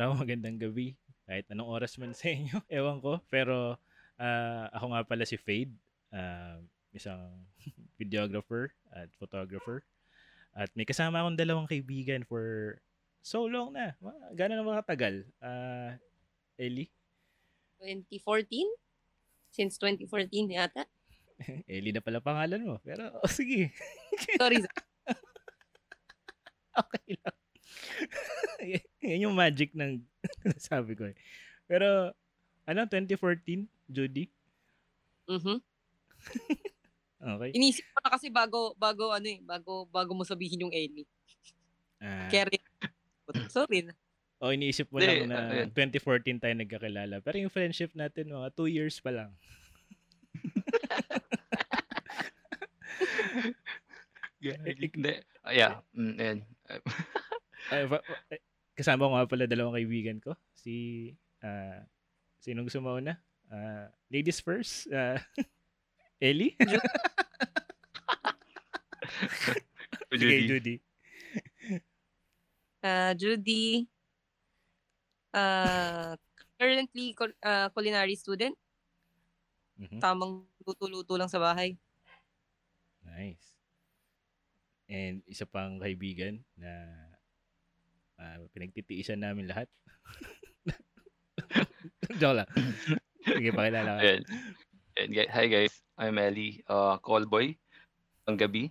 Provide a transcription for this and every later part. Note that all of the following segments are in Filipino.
araw, magandang gabi. Kahit anong oras man sa inyo, ewan ko. Pero uh, ako nga pala si Fade, uh, isang videographer at photographer. At may kasama akong dalawang kaibigan for so long na. Gano'n na mga tagal? Uh, Ellie? 2014? Since 2014 yata. Ellie na pala pangalan mo. Pero, oh, sige. Sorry. okay lang. Yan yung magic ng sabi ko eh. Pero, ano, 2014, Judy? Mhm. okay. Inisip ko na kasi bago, bago, ano eh, bago, bago mo sabihin yung Amy. Ah. Kaya rin. Sorry na. O, iniisip mo lang na 2014 tayo nagkakilala. Pero yung friendship natin, mga 2 years pa lang. Hindi. Uh, yeah. Mm, and, uh, kasama ko nga pala dalawang kaibigan ko. Si, uh, sinong gusto mo na? Uh, ladies first. Uh, Ellie? Sige, Judy. Uh, Judy. Uh, currently, uh, culinary student. Mm-hmm. Tamang luto-luto lang sa bahay. Nice. And isa pang kaibigan na uh, pinagtitiisan namin lahat. Joke lang. Sige, pakilala ka. Ayan. Hi guys, I'm Ellie, uh, call boy ang gabi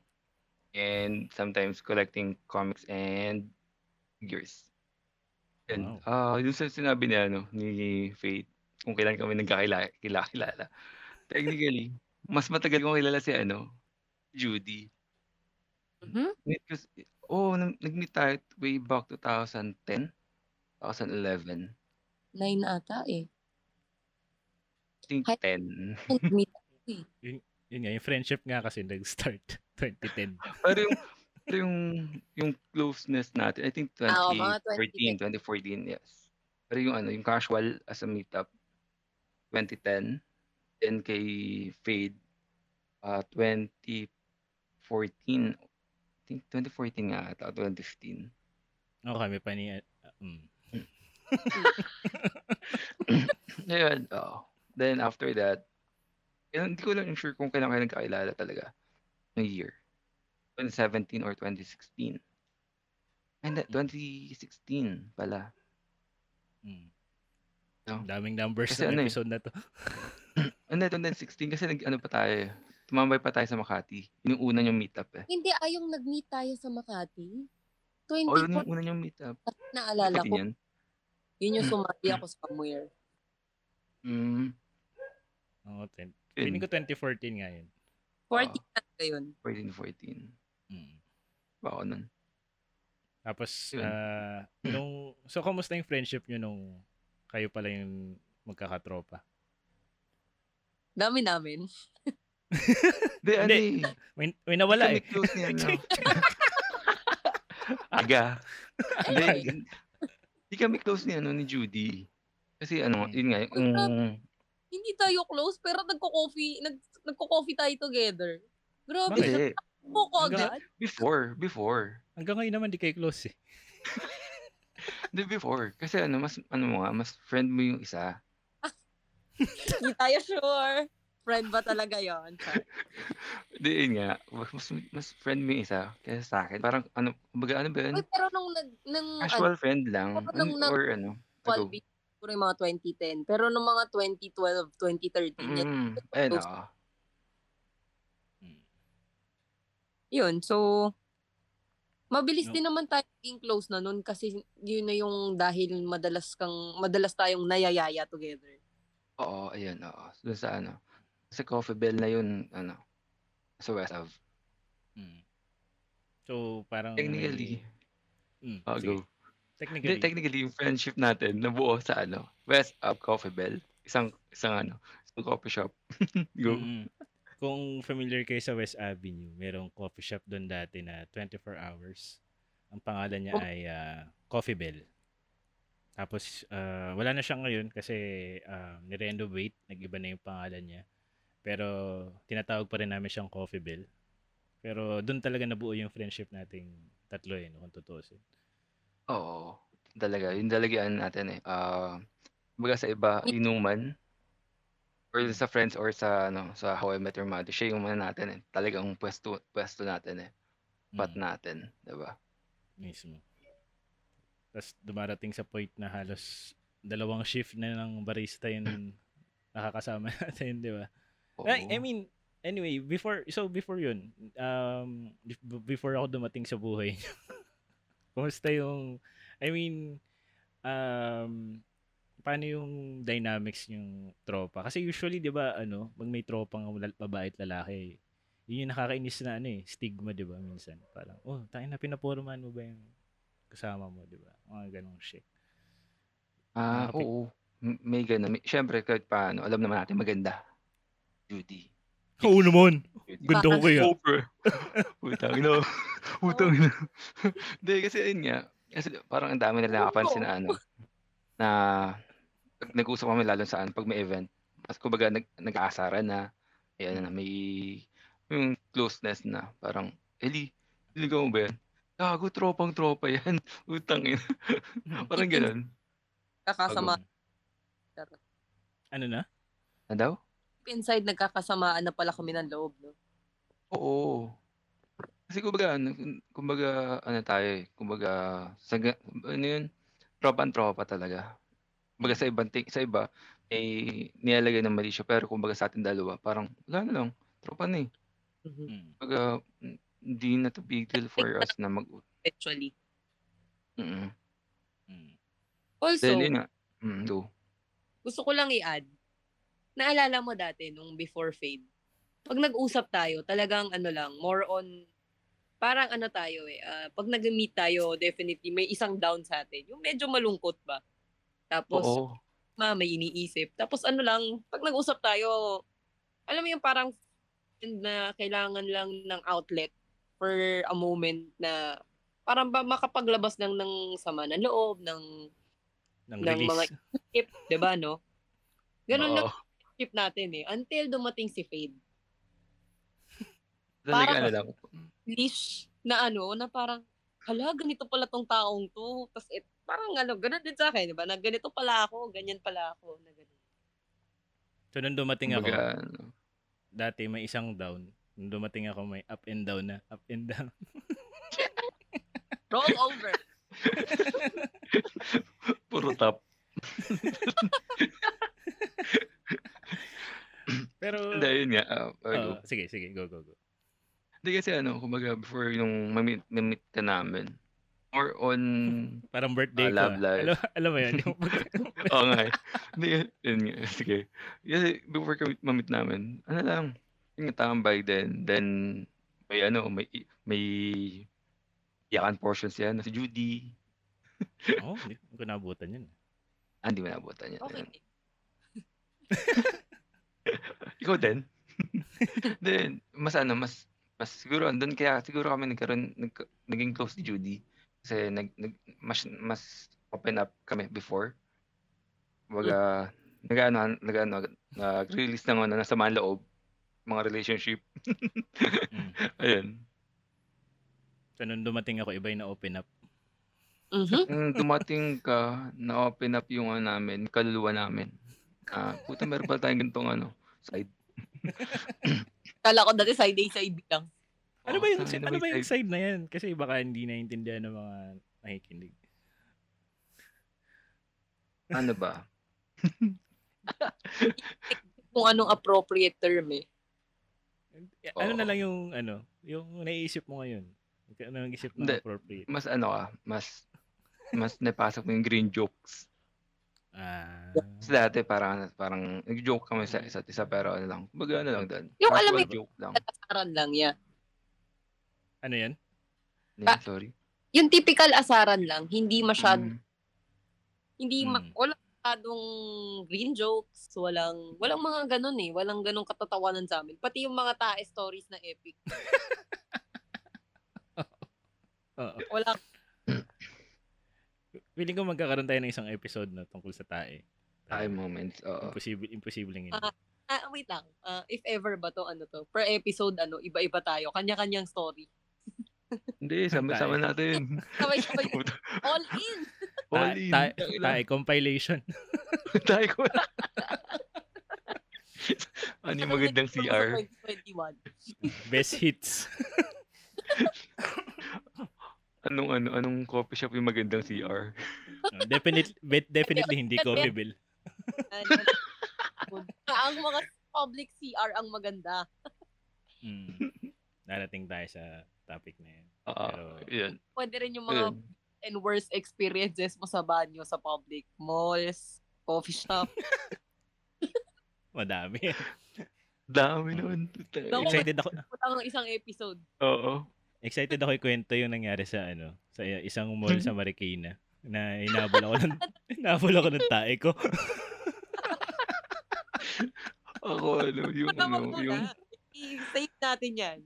and sometimes collecting comics and figures. And wow. uh, yung sa sinabi niya ano, ni Faith, kung kailan kami nagkakilala. Technically, mas matagal kong kilala si ano, Judy. Mhm. Oh, nag-meet tayo way back 2010, 2011. 9 ata eh. I think Hi- 10. Nag-meet ako eh. Yun, yun nga, yung friendship nga kasi nag-start 2010. Pero yung, pero yung, yung closeness natin, I think Ah, oo, mga 2013, 2014, yes. Pero yung ano, yung casual as a meetup, 2010. Then kay Fade, uh, 2014, I think 2014 nga ata, 2015. Oo, kami pa ni... Uh, mm. Ayun, oo. Then after that, yun, hindi ko lang sure kung kailan kayo nagkakilala talaga ng year. 2017 or 2016. And that, 2016 pala. Mm. No? Daming numbers Kasi sa ano eh. episode na to. Then 2016 kasi nag, ano pa tayo, eh, tumambay pa tayo sa Makati. Yun yung una yung meetup eh. Hindi, ayong nag-meet tayo sa Makati. Oh, yun 24, yung una yung meetup. naalala Pati ko. yan. Yun yung sumali ako somewhere. Mm, Oo, 20. yun. Ko 2014 nga yun. 40 na yun. 14, 14. Mm. Bako nun. Tapos, Yun. ah, nung, so, kamusta yung friendship nyo nung kayo pala yung magkakatropa? Dami namin. Di, ano Hindi. eh. May, may nawala Hindi eh. kami close niyan, no? Aga. Hindi, hindi kami close ni, ano, ni Judy. Kasi ano, Hmm. yun nga, yung, Hindi tayo close, pero nagko-coffee, nag, nagko-coffee tayo together. Grabe, hindi, mo ko agad. before, before. Hanggang ngayon naman di kayo close eh. Hindi, before. Kasi ano, mas, ano mo nga, mas friend mo yung isa. Hindi tayo sure. Friend ba talaga yon? Hindi, yun nga, mas, mas, friend mo yung isa kaysa sa akin. Parang, ano, kumbaga, ano ba yun? Uy, pero nung nag, nung, Casual friend lang. pero nung Ano, or ano, ano, ago. siguro yung mga 2010. Pero nung mga 2012, 2013, yan, Mm, ayun, close. oo. Mm. yun. So, mabilis No. din naman tayo maging close na nun kasi yun na yung dahil madalas kang, madalas tayong nayayaya together. Oo, ayun, oo. Doon sa ano, sa Coffee Bell na yun, ano, sa West Ave. Mm. So, parang... Technically, Mm, oh, go. Technically. Hindi, technically, yung friendship natin nabuo sa ano, West Ave Coffee Bell. Isang, isang ano, isang coffee shop. go. Mm. Kung familiar kayo sa West Avenue, merong coffee shop doon dati na 24 hours. Ang pangalan niya Oh. ay ah, Coffee Bell. Tapos, ah, wala na siya ngayon kasi ah, nirenovate. Nag-iba na yung pangalan niya. Pero, tinatawag pa rin namin siyang Coffee Bell. Pero, doon talaga nabuo yung friendship nating tatlo eh, no, kung tutuusin. Oo. talaga. Yun talaga ano natin eh. Ah, kumbaga sa iba, inuman. Or sa friends or sa ano, sa How I Met Your Mother, siya yung ano natin eh. Talagang pwesto, pwesto natin eh. Spot Mm, natin, 'di ba? mismo. Tapos dumarating sa point na halos dalawang shift na ng barista yung nakakasama natin, di ba? I, I mean, anyway, before, so before yun, um, bef- before ako dumating sa buhay kumusta yung, I mean, um, paano yung dynamics yung tropa? Kasi usually, di ba, ano, pag may tropang babae at lalaki, yun yung nakakainis na ano eh, stigma, di ba, minsan. Parang, oh, tayo na pinapurman mo ba yung kasama mo, di ba? Mga ganong shit. Ah, Nakakapi- oo. May ganun. May, syempre, kahit paano, alam naman natin maganda. Judy. Oo naman! Ganda ko kaya. Super. Putang ina. Putang ina. Hindi, kasi yun nga. Kasi parang ang dami nila nakapansin na ano. Na pag nag-usap kami lalo saan pag may event. Mas kumbaga nag, nag-aasaran na. Ayan na, may yung closeness na. Parang, Eli, niligaw mo ba yan? Gago, tropang tropa yan. Utang ina. parang ganun. Kakasama. Ano na? Na daw? Inside, nagkakasamaan na pala kami ng loob. No? Oo. Kasi kumbaga, ano, kumbaga, ano tayo eh, kumbaga, sa, ga- ano yun, tropa-tropa talaga. Kumbaga sa ibang, ting- sa iba, may nilalagay ng mali siya, pero kumbaga sa atin dalawa, parang, wala na lang, tropa na eh. Mhm. Mm. Kumbaga, hindi na to big deal for us na mag, Actually. mm Mm. Also, Dahil yun nga, mm, do. gusto ko lang i-add. Naalala mo dati nung before fade. Pag nag-usap tayo, talagang ano lang, more on parang ano tayo eh. ah, pag nag-meet tayo, definitely may isang down sa atin. Yung medyo malungkot ba? Tapos Oo. ma, may iniisip. Tapos ano lang, pag nag-usap tayo, alam mo yung parang na kailangan lang ng outlet for a moment na parang ba makapaglabas ng ng sama ng loob, ng Ng ng release. mga- isip, 'di ba no? Ganun lang Oo. Isip natin eh until dumating si Fade. Parang- ano lang. Leash na ano, na parang hala, ganito pala tong taong to. Tapos it, parang ano, ganun din sa akin, 'di ba? Na ganito pala ako, ganyan pala ako, na ganun. So, nung dumating ako, Kumbaga, ano, dati may isang down. Nung dumating ako, may up and down na. Up and down. Roll over. puro top. Pero, Hindi, yun nga. ah, Oo, ano, sige, sige, go, go, go. Hindi kasi ano, kumbaga before yung mamit, mamit ka namin, more on, Parang birthday ko. love ah. life. Alam, alam mo yun? Yung oo nga eh. Hindi, yun nga, sige. Kasi before ka mamit namin, ano lang, yung tambay din, then, may ano, may, may, iyakan portions yan, si Judy, Oo, hindi ko nabutan yun. ah, hindi mo nabutan yan. Okay. Ikaw din? Then, mas ano, mas, mas siguro, andun kaya, siguro kami nagkaroon, nag, naging close ni Judy. Kasi, nag, nag, mas, mas open up kami before. Kumbaga, nag, ano, nag, ano, nag-release ng ano, nasa mga loob, mga relationship. Mm. Ayun. So, nung dumating ako, iba yung na-open up. Mhm. Nung dumating ka, na-open up yung ano namin, kaluluwa namin. Ah, puta, meron pala tayong ganitong ano, side. Kala ko dati side A, side B lang. Ano ba yung, ano ba yung side. na yan? Kasi baka hindi naiintindihan ng mga nakikinig. Ano ba? Kung anong appropriate term eh. Ano na lang yung, ano, yung naiisip mo ngayon? Ano ang isip mo Hindi. appropriate? Mas ano ka, mas, mas napasok mo yung green jokes. Ah, Kasi dati parang parang nag-joke kami sa isa't isa pero ano lang, kumbaga ano lang doon. Yung alam mo joke lang. Asaran lang, yeah. ano yan? Yeah, Ah. sorry. Yung typical asaran lang, hindi masyad, Mm, hindi, ma- Mm. walang masyadong green jokes, walang, walang mga ganun eh, walang ganung katatawanan sa amin. Pati yung mga tae stories na epic. Oo. Wala, Feeling ko magkakaroon tayo ng isang episode na tungkol sa tae. tayo moments. Oo. Imposible, imposible hindi. Ah. ah, wait lang, Ah, if ever ba to, ano to, per episode, ano, iba-iba tayo, kanya-kanyang story. Hindi, sama-sama natin. Sabay-sabay, all in! All in. ta- Tangina. tae compilation. Tayo ko. ano yung magandang CR? 2021. Best hits. Anong ano anong coffee shop yung magandang CR? No, definitely, definitely hindi Coffee Bill. ang mga public CR ang maganda. Mm. Darating tayo sa topic na yun. Ah, Pero- yun. Pwede rin yung mga Yun. and worst experiences mo sa banyo sa public malls, coffee shop. Madami. Dami nun. Naku, excited ako. Ang isang episode. Oo. Excited ako ikwento yung nangyari sa ano, sa isang mall sa Marikina na inabol ako ng inabol ako ng tae ko. Ako ano, yung ano, yung na. I-save natin yan.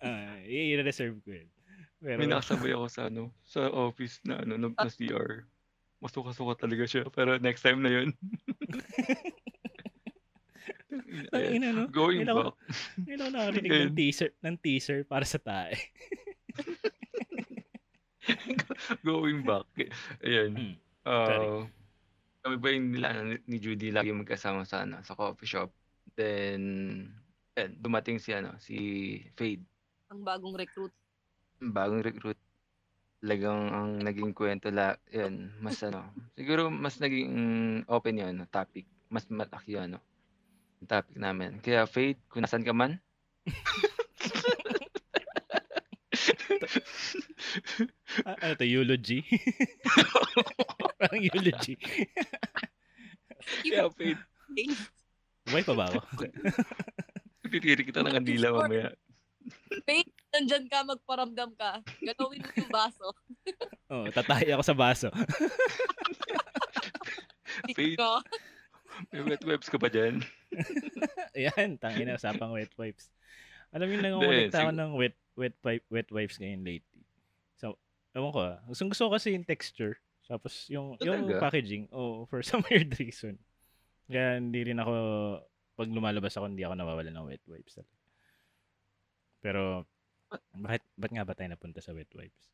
Ah, i-reserve ko yun. Pero may nakasabay ako sa ano, sa office na ano, na, na CR. Masuka-suka talaga siya. Pero next time na yun. ang ina no. Going Ngayon back. ngayon ako nakarinig Yun. ng teaser, ng teaser para sa tae. Going back. Ayan. Hmm. Uh, kami ba yung nila ni Judy lagi magkasama sa ano, sa coffee shop. Then ayan, dumating si ano, si Fade. Ang bagong recruit. Bagong recruit. Talagang ang naging kwento la, yan, mas ano, siguro mas naging open yun, ano, topic. Mas malaki yun, ano, yung topic namin. Kaya Fade, kung nasan ka man, Ah, ano to, eulogy? Parang eulogy. kaya Fade, Buhay pa ba ako? titiri kita ng kandila mamaya. Faith, nandyan ka, magparamdam ka. Galawin mo yung baso. Oh, tatahi ako sa baso. Faith. May wet webs ka pa dyan? Ayan, tangina, usapang wet wipes. Alam Hindi, nangungulit ako ng wet wet pipe, wet wipes ngayon lately. So, ewan ko ah. Gusto, gusto ko kasi yung texture. Tapos yung, yung Talaga? packaging, oh, for some weird reason. Kaya hindi rin ako, pag lumalabas ako, hindi ako nawawala ng wet wipes. Pero, bakit, ba't nga ba tayo napunta sa wet wipes?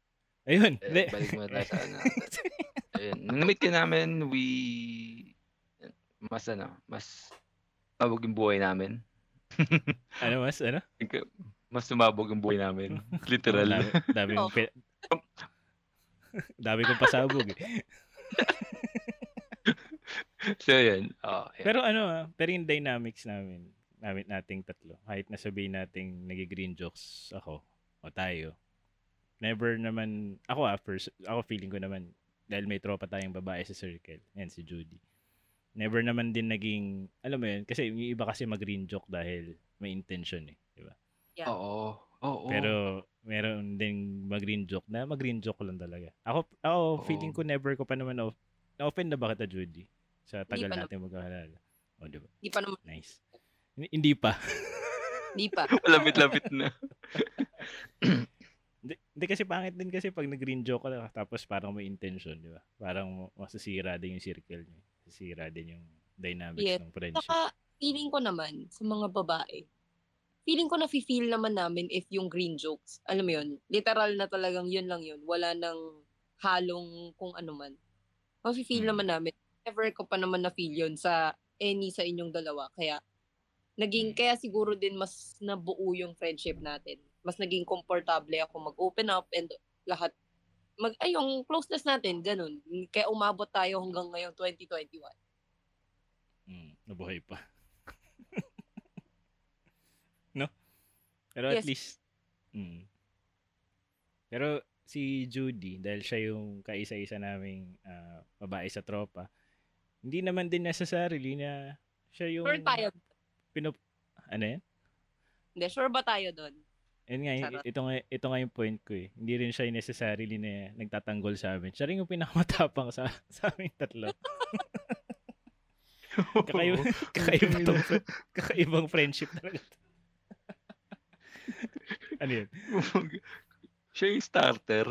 Ayun, Eh, balik mo tayo sa ano. Ayun. Nung na-meet ka namin, we, mas ano, mas mabog yung buhay namin. ano mas, ano? Mas sumabog yung buhay namin. Literal. Dami, dami, Oh. dami kong pasabog eh. so, yun. Oh, yun. Pero ano ah, pero yung dynamics namin, namin nating tatlo, kahit nasabihin nating nagi-green jokes ako o tayo, never naman, ako ah, first, ako feeling ko naman, dahil may tropa tayong babae sa circle, yan si Judy. Never naman din naging, alam mo yun, kasi yung iba kasi mag-green joke dahil may intention eh, di ba? Yeah. Oo. Oo. Pero meron din mag-green joke na mag-green joke lang talaga. Ako, ako feeling ko never ko pa naman na, na-offend na ba kita Judy? Sa tagal pa natin magkakalala. O, di ba? Hindi pa naman. Nice. Hindi- Hindi pa. Hindi pa. Lapit-lapit na. Hindi, hindi kasi pangit din kasi pag nag-green joke ka na, tapos parang may intention, di ba? Parang masasira din yung circle niyo. Masasira din yung dynamics Yes. ng friendship. Saka, feeling ko naman, sa mga babae, feeling ko na-feel naman namin if yung green jokes, alam mo yun, literal na talagang yun lang yun. Wala nang halong kung ano man. Mafe-feel Hmm. naman namin. Never ko pa naman na-feel yun sa any sa inyong dalawa. Kaya, naging, Hmm. kaya siguro din mas nabuo yung friendship natin. Mas naging komportable ako mag-open up and lahat mag ay yung closeness natin ganun kaya umabot tayo hanggang ngayong 2021 Mm, nabuhay pa. no? Pero at Yes. least, mm. Pero si Judy, dahil siya yung kaisa-isa naming ah, babae sa tropa, hindi naman din necessarily na siya yung... sure tayo Pinup- ano yan? Hindi, sure ba tayo doon? Yun nga, Charot. ito nga, ito nga yung point ko eh. Hindi rin siya necessarily na nagtatanggol sa amin. Siya rin yung pinakamatapang sa, sa aming tatlo. Kakaiba, kakaiba tong, kakaibang friendship talaga. ano yun? Siya yung starter.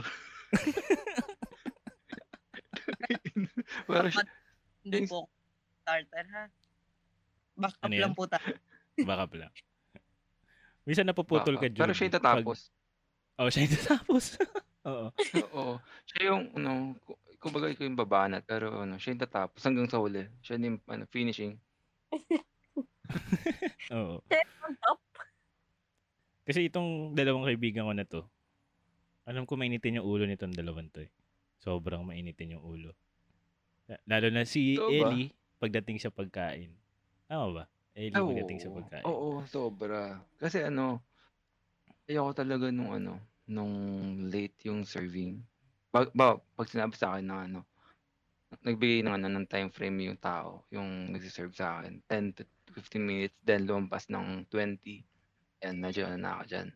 Para siya, Hindi po starter ha. Backup Ano lang yan? po tayo. Baka pala. Minsan napuputol ka, Ah, Pero siya yung tatapos. Pag, oh, siya yung tatapos. Oo. Oo. Siya yung, ano, ku- kumbaga ikaw yung babanat pero ano, siya yung tatapos hanggang sa huli. Siya yung ano, finishing. Oo. Kasi itong dalawang kaibigan ko na to, alam ko mainitin yung ulo nitong dalawang to eh. Sobrang mainitin yung ulo. La- Lalo na si ba? Ellie pagdating sa pagkain. Tama ba? Ellie Ah, pagdating sa oo. pagkain. Oo, sobra. Kasi ano, ayoko talaga nung ano, nung late yung serving. Ba, ba pag sinabi sa akin na ano, nagbigay ng ano, ng time frame yung tao, yung nagsiserve sa akin, 10 to 15 minutes, then lumampas ng 20. Yan, medyo ano na ako dyan.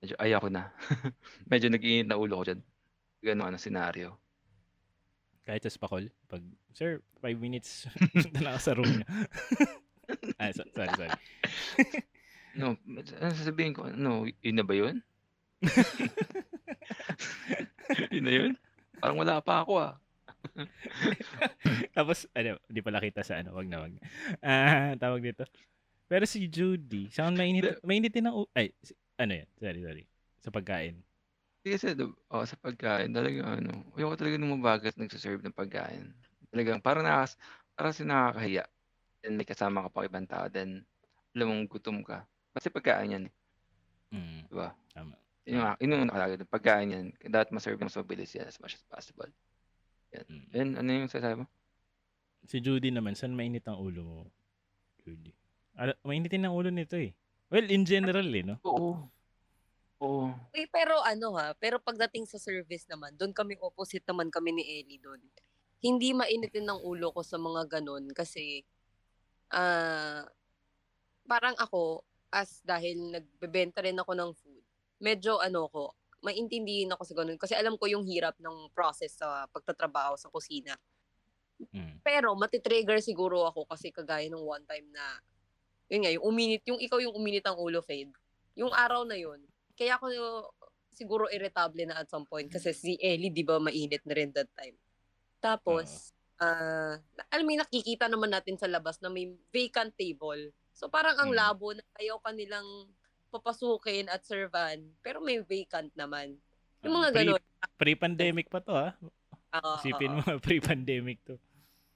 Medyo ayoko na. medyo nag-iinit na ulo ko dyan. Ganun ano, senaryo. Kahit sa spakol, pag, sir, 5 minutes, na ako sa room niya. ah, so- sorry, sorry. No, ano sasabihin ko, no, yun na ba yun? yun na yun? Parang wala pa ako ah. Tapos, ano, di pala kita sa ano, wag na, wag. Ah, tawag dito. Pero si Judy, saan mainit, mainitin ng, u- ay, si- ano yan, sorry, sorry. Sa pagkain. Hindi Kasi oh, sa pagkain, talaga ano, ayoko talaga nung mabagat nagsaserve ng pagkain. Talagang parang nakas, parang kasi nakakahiya. Then may kasama ka pa ibang tao, then alam mong gutom ka. Kasi pagkain yan, Mm, di ba? tama. Yun yung, yun yung nakalagay. doon. Pagkain yan, dapat maserve mas mabilis yan as much as possible. Mm. Then, ano yung sasabi mo? Si Judy naman, saan mainit ang ulo mo? Judy. Ala, mainitin ang ulo nito eh. Well, in general eh, no? Oo. Oo. Uy, pero ano ha, pero pagdating sa service naman, doon kami opposite naman kami ni Ellie doon. Hindi mainitin ng ulo ko sa mga ganun kasi ah parang ako as dahil nagbebenta rin ako ng food, medyo ano ko, maintindihin ako sa ganun kasi alam ko yung hirap ng process sa pagtatrabaho sa kusina. Mm. Pero matitrigger siguro ako kasi kagaya nung one time na yun nga, yung uminit, yung ikaw yung uminit ang ulo, Fade. Yung araw na yun, kaya ako siguro irritable na at some point kasi si Ellie, di ba, mainit na rin that time. Tapos, ah alam mo, nakikita naman natin sa labas na may vacant table. So parang ang Mm. labo na ayaw kanilang papasukin at servan, pero may vacant naman. Yung mga Ah, pre- ganun. Pre-pandemic pa to ha. Oo, Isipin oo. mo, pre-pandemic to.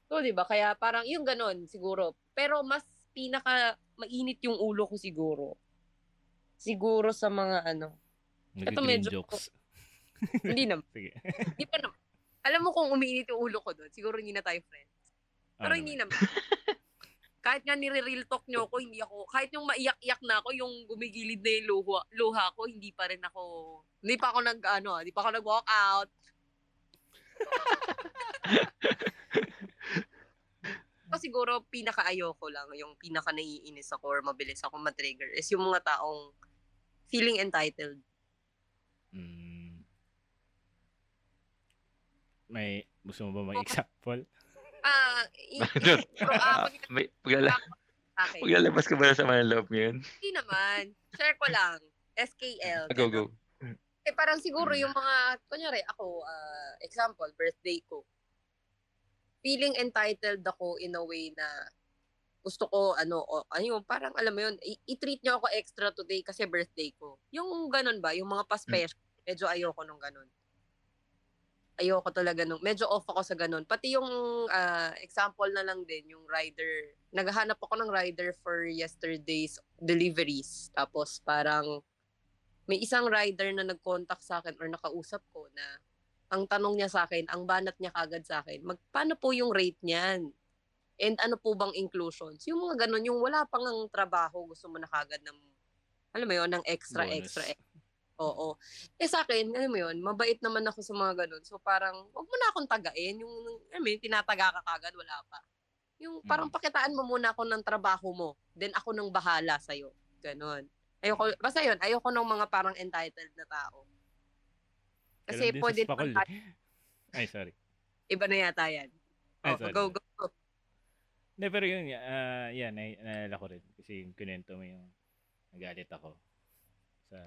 So, di ba? Kaya parang yung ganun siguro. Pero mas pinaka mainit yung ulo ko siguro. Siguro sa mga ano. Ito Nag-green medyo- jokes. Hindi naman. Sige. Hindi pa naman. Alam mo kung umiinit yung ulo ko doon, siguro hindi na tayo friends. Pero Ano hindi naman? kahit nga nire-real talk nyo ako, hindi ako, kahit yung maiyak-iyak na ako, yung gumigilid na yung luha, luha ko, hindi pa rin ako, hindi pa ako nag, ano, hindi pa ako nag-walk out. So, siguro, pinaka-ayoko lang, yung pinaka-naiinis ako or mabilis ako matrigger is yung mga taong feeling entitled. Mm. May, gusto mo ba may example? Ah, Doon. siguro, ah, pag May, paglala, akin. paglalabas ka ba sa mga love mo yun? Hindi naman. Share ko lang. SKL. Go, ganun. go. Eh, parang siguro Mm. yung mga, kunyari, ako, ah, example, birthday ko. Feeling entitled ako in a way na gusto ko, ano, o, ano yung, parang, alam mo yun, i-treat nyo ako extra today kasi birthday ko. Yung ganun ba, yung mga pa-special, medyo ayoko nung ganun. Ayoko talaga nung, medyo off ako sa ganun. Pati yung ah, example na lang din, yung rider, naghahanap ako ng rider for yesterday's deliveries. Tapos parang, may isang rider na nag-contact sa akin or nakausap ko na ang tanong niya sa akin, ang banat niya kagad sa akin, mag, paano po yung rate niyan? And ano po bang inclusions? Yung mga ganun, yung wala pang ang trabaho, gusto mo na kagad ng, alam mo yun, ng extra, Bonus. extra, extra. Oo. Eh sa akin, alam mo yun, mabait naman ako sa mga ganun. So parang, wag mo na akong tagain. Yung, alam mo yun, tinataga ka kagad, wala pa. Yung parang Mm. pakitaan mo muna ako ng trabaho mo, then ako nang bahala sa'yo. Ganon. Ayoko, basta yun, ayoko ng mga parang entitled na tao. Kasi Ganun din pwede naman. Ay, sorry. iba na yata yan. Ay, Oh, sorry. go, go, go. Hindi, pero yun, ah yan, na, naalala ko rin. Kasi yung kinento mo yung nagalit ako sa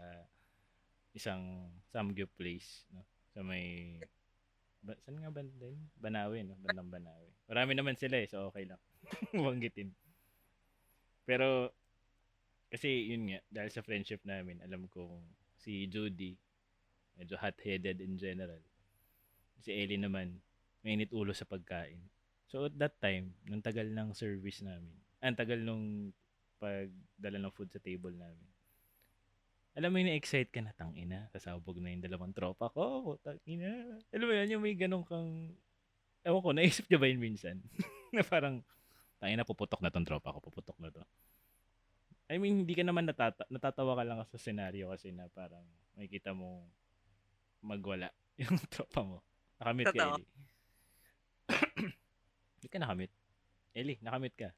isang Samgyup place, no? Sa may, ba, saan nga banda yun? Banawe, no? Bandang Banawe. Marami naman sila eh, so okay lang. Banggitin. Pero, kasi yun nga, dahil sa friendship namin, alam ko si Judy, medyo hot-headed in general. Si Ellie naman, mainit ulo sa pagkain. So at that time, nung tagal ng service namin, ang tagal nung pagdala ng food sa table namin. Alam mo yung na-excite ka na, tangina, kasabog na yung dalawang tropa ko, tangina. Alam mo yun, yung may ganun kang, ewan ko, naisip niya ba yun minsan? na parang, tangina, puputok na tong tropa ko, puputok na to. I mean, hindi ka naman natata natatawa ka lang sa scenario kasi na parang makikita mo magwala yung tropa mo. Nakamit ka, Totoo. Eli. Hindi ka nakamit. Eli, nakamit ka.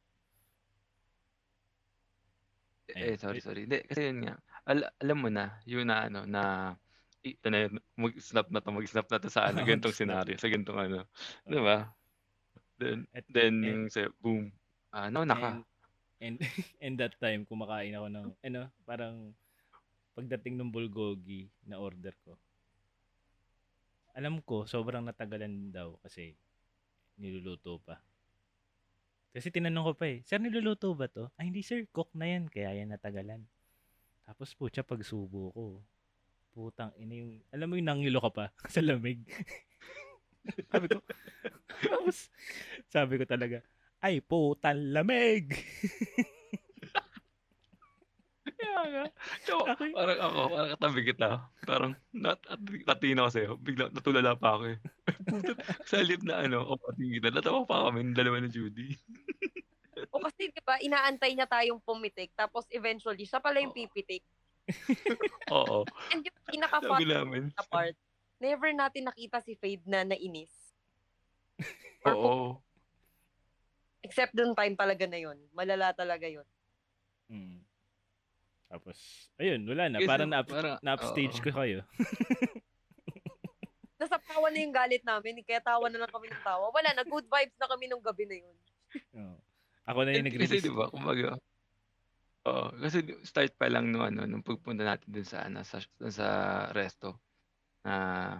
Eh, Ayun. sorry, sorry. Hindi, kasi yun nga. Al- alam mo na, yun na ano, na ito na yun, mag-snap na to, mag-snap na to sa ano, ganitong scenario, sa ganitong ano. Di ba? Then, At, then and- yung sa boom. Ah, no, naka. And, and, and that time, kumakain ako ng, ano, parang, pagdating ng bulgogi na order ko, alam ko, sobrang natagalan daw kasi niluluto pa. Kasi tinanong ko pa eh, Sir, niluluto ba to? Ay, hindi sir, cook na yan, kaya yan natagalan. Tapos po siya pagsubo ko. Putang ina yung, alam mo yung nangilo ka pa sa lamig. sabi ko, tapos, sabi ko talaga, ay, putang lamig! So, Ako- parang ako, parang katabi kita. Parang, nat, at, natino ko sa'yo. Bigla, natulala pa ako eh. Sa halip na ano, o pating kita. Natawa pa kami ng dalawa ni Judy. O kasi, di ba, inaantay niya tayong pumitik, tapos eventually, siya pala yung pipitik. Oo. And yung pinaka-fun na part, never natin nakita si Fade na nainis. Or kung- Oo. except dun time talaga na yun. Malala talaga yun. Mm. Tapos, ayun, wala na. Kasi Parang na, parang- na-upstage ko kayo. Nasa tawa na yung galit namin, kaya tawa na lang kami ng tawa. Wala na, good vibes na kami nung gabi na yun. Oo. Ako na yung Kasi nag-release. di ba, kumbaga, oo, kasi start pa lang nung ano, nung pagpunta natin dun sa, ano, sa, sa resto, na,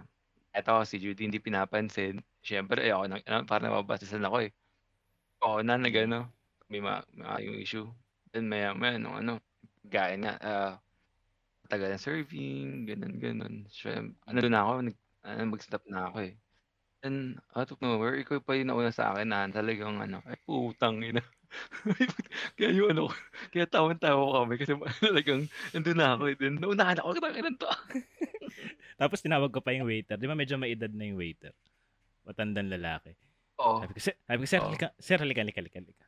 eto, si Judy hindi pinapansin. Siyempre, eh, ako, na, ano, parang nababasasan ako eh. Oo na, nag, ano, may ma, ma yung issue. Then, maya, maya, nung ano, gaya ah, tagal ng serving, ganun, ganun. Siyempre, ano doon ako, nag, ano, mag-stop na ako eh. Then, out of nowhere, ikaw pa yung nauna sa akin na talagang ano, ay putang ina. kaya yung ano, kaya tawan-tawa kami kasi talagang nandun na ako. eh. Then, naunahan ako, kaya to. Tapos tinawag ko pa yung waiter. Di ba medyo maedad na yung waiter? Matandang lalaki. Oo. Sabi ko, sir, sabi ko, sir, halika, sir, halika, halika, halika, halika.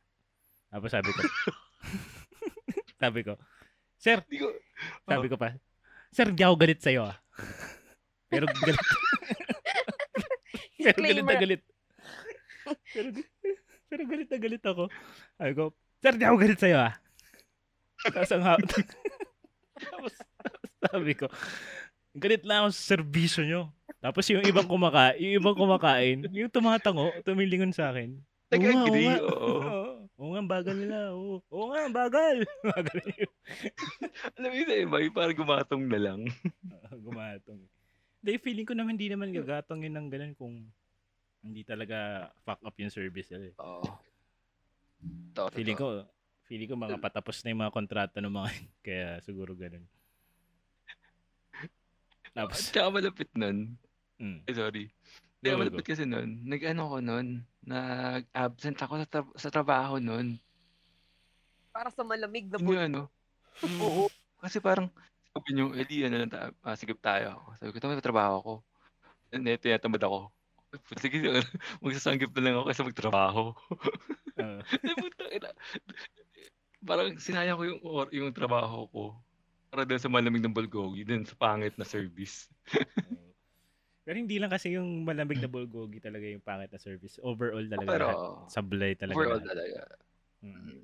Tapos sabi ko, sabi ko, sir, ko, sabi ko pa, sir, hindi ako galit sa'yo ah. Pero galit, pero galit na galit. Pero, pero galit na galit ako. Sabi ko, sir, hindi ako galit sa'yo ah. Tapos ang ha- Tapos, sabi ko, galit lang ako sa serbisyo nyo. Tapos yung ibang kumakain, yung ibang kumakain, yung tumatango, tumilingon sa akin. Nag-agree, oo ang bagal nila. Oo, oo nga, ang bagal. bagal yun. Alam mo yung sa iba, yung parang gumatong na lang. Gumatong. Hindi, feeling ko naman hindi naman gagatong yun ng ganun kung hindi talaga fuck up yung service nila. eh. Oo. Totoo, Feeling ko, feeling ko mga patapos na yung mga kontrata ng mga yun. Kaya siguro ganun. At Tapos, saka malapit nun, mm, eh, sorry. Hindi, go, malapit kasi nun, nag-ano ko nun, nag-absent ako sa, tra- sa trabaho nun. Para sa malamig na yung ano. Oo. Kasi parang, sabi nyo, eh di, ano, ta- ah, sigip tayo. Sabi ko, tama, trabaho ko. Hindi, tinatamad ako. Sige, magsasanggip na lang ako kasi magtrabaho. uh, Eh. Parang sinayang ko yung, or, yung trabaho ko. Para doon sa malamig ng Bulgogi, dun sa pangit na service. Pero hindi lang kasi yung malamig na bulgogi talaga yung pangit na service. Overall talaga Pero, lahat. Sablay talaga. overall lahat. talaga. Mm.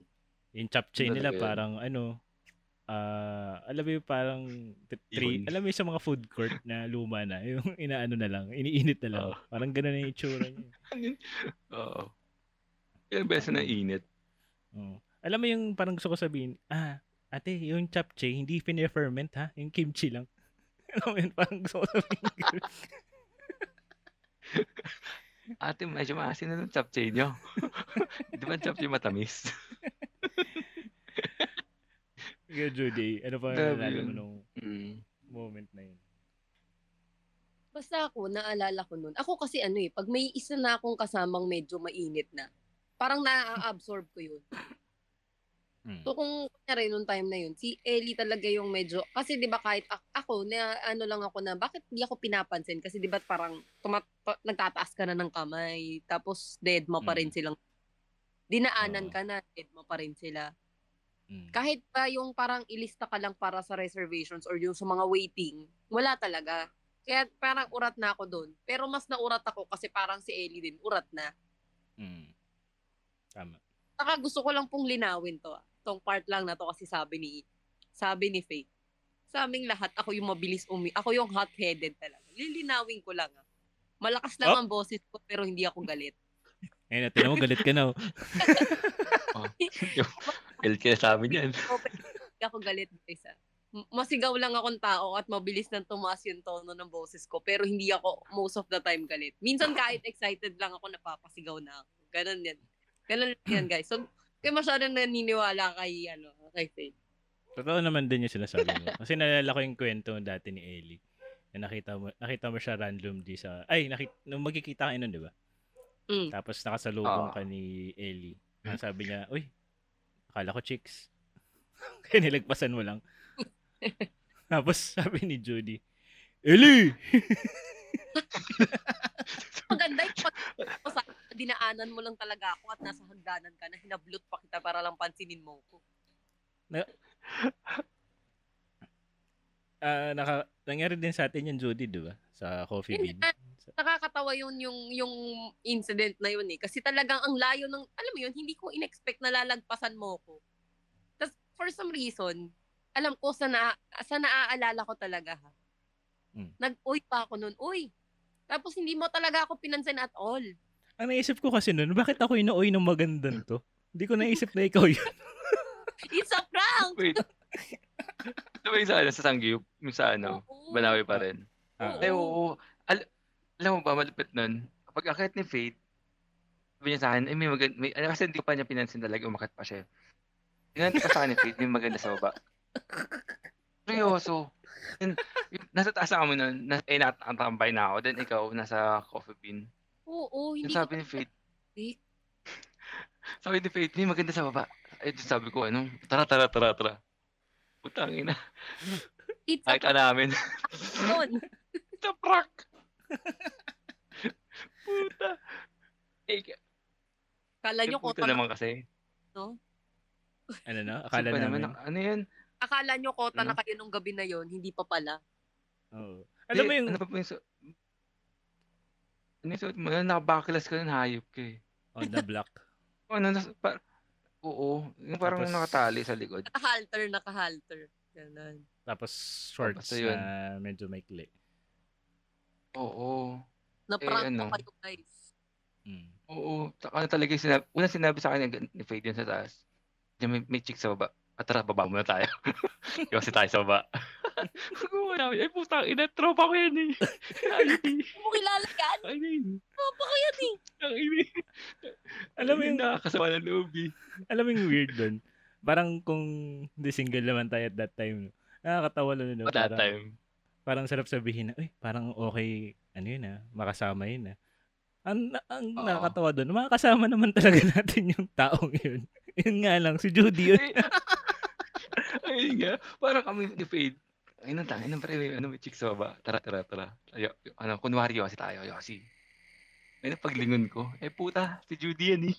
Yung chapchae Talaga nila yun. parang ano, ah alam mo yung parang three, alam mo yung sa mga food court na luma na, yung inaano na lang, iniinit na lang. Oo. Parang gano'n na yung itsura niya. Oo. Yung beses na init. Oo. Alam mo yung parang gusto ko sabihin, ah, ate, yung chapchae, hindi fine-ferment ha? Yung kimchi lang. alam mo yun, parang gusto ko sabihin. Ate, medyo maasin na ng chapchae nyo. Di ba ang chapchae matamis? Ikaw, Judy, ano pa Grabe nalala mo nung Mm. moment na yun? Basta ako, naalala ko nun. Ako kasi ano eh, pag may isa na akong kasamang medyo mainit na, parang na-absorb ko yun. Mm. So kung kunyari nung time na yun, si Ellie talaga yung medyo, kasi di ba kahit ak- ako, na ano lang ako na, bakit di ako pinapansin? Kasi di ba parang tumat, pa- nagtataas ka na ng kamay, tapos dead mo pa rin Mm. silang, dinaanan Oo. ka na, dead mo pa rin sila. Mm. Kahit pa yung parang ilista ka lang para sa reservations or yung sa mga waiting, wala talaga. Kaya parang urat na ako doon. Pero mas naurat ako kasi parang si Ellie din, urat na. Mm. Tama. Saka gusto ko lang pong linawin to. ah. Tong part lang na to kasi sabi ni sabi ni Faith. Sa aming lahat, ako yung mabilis umi. Ako yung hot-headed talaga. Lilinawin ko lang. Ah. Malakas lang Oh. ang boses ko pero hindi ako galit. Ayun, na, tinan mo, galit ka na. oh. El ka sabi niyan. So, pero hindi ako galit guys. ah. Masigaw lang akong tao at mabilis nang tumaas yung tono ng boses ko pero hindi ako most of the time galit. Minsan kahit excited lang ako napapasigaw na ako. Ganun yan. Ganun yan guys. So, kaya masyadong naniniwala kay, ano, kay Faith. Totoo naman din yung sinasabi mo. Kasi nalala ko yung kwento dati ni Ellie. Na nakita mo, nakita mo siya random di sa... Ay, nakita, nung magkikita kayo nun, di ba? Mm. Tapos nakasalubong Oo. ka ni Ellie. Ang sabi niya, uy, akala ko chicks. Kaya nilagpasan mo lang. Tapos sabi ni Judy, Ellie! Maganda yung pag- dinaanan mo lang talaga ako at nasa hagdanan ka na hinablot pa kita para lang pansinin mo ko. Ah, naka, nangyari din sa atin yung Judy, di ba? Sa Coffee Bean. Sa- Nakakatawa yun yung, yung incident na yun eh. Kasi talagang ang layo ng, alam mo yun, hindi ko in-expect na lalagpasan mo ko. Tapos for some reason, alam ko sa, na, sa naaalala ko talaga ha. Mm. Nag-uy pa ako nun, uy. Tapos hindi mo talaga ako pinansin at all. Ang naisip ko kasi nun, bakit ako inuoy ng magandang to? Hindi ko naisip na ikaw yun. It's a prank! Wait. Ito ba yung sa, ano, sa Sangyup? Yung sa ano? Oo. Banawi pa rin. Ah. Ay, oo. Al- alam mo ba, malupit nun? Pag akit ni Faith, sabi niya sa akin, ay, may maganda, may, ano, kasi hindi ko pa niya pinansin talaga, umakit pa siya. Tingnan ko sa akin ni Faith, may maganda sa baba. Seryoso. Nasa taas na kami nun, na, eh, nakatambay na ako. Then ikaw, nasa coffee bean. Oo, Yung hindi sabi ko ni Faith, Eh, sabi ni Faith, may maganda sa baba. Ay, di sabi ko, ano, tara, tara, tara, tara. Putang ina. It's a Ay ka namin. prank. Sa prank. Puta. Eh, Kala nyo yung kota puta na, naman kasi. Ano na? Akala Akala namin. naman, ano yun? akala nyo kota na Ano? kayo nung gabi na yon hindi pa pala. Oo. Alam mo Di, yung... Ano pa po yung Ano yung suot mo? Nakabakilas ka ng hayop ka eh. On the block. Ano, nas, pa, oo. Yung parang Tapos- nakatali sa likod. Nakahalter, nakahalter. Ganun. Tapos shorts Basta yun. na medyo maikli. Oo. Na-prank Eh, ano? ko kayo guys. Mm. Oo. Ano talaga yung sinabi, unang sinabi sa akin ni- Faye dyan sa taas. Diyan may, may chick sa baba. At tara, baba muna tayo. Kasi tayo sa baba. Namin. Ay, putang ina, tropa ko yan eh. Ay, Hindi mo kilala yan? ay, ay, Papa ko yan eh. ang ini. Alam mo yung- nakakasama ng loob eh. Alam mo yung weird doon? Parang kung hindi single naman tayo at that time, nakakatawa lang no? At that Parang, time. parang sarap sabihin na, uy, parang okay, ano yun ah, makasama yun ah. Ang, ang Oo. nakakatawa doon, makakasama naman talaga natin yung taong yun. yun nga lang, si Judy yun. Ay, nga. Parang kami ni Fade. Ay, nang tangin ng pre, may, ano, may chick sa baba. Tara, tara, tara. Ayo, ano, kunwari kasi tayo. Yosi. Ay, paglingon ko. Eh, puta, si Judy yan eh.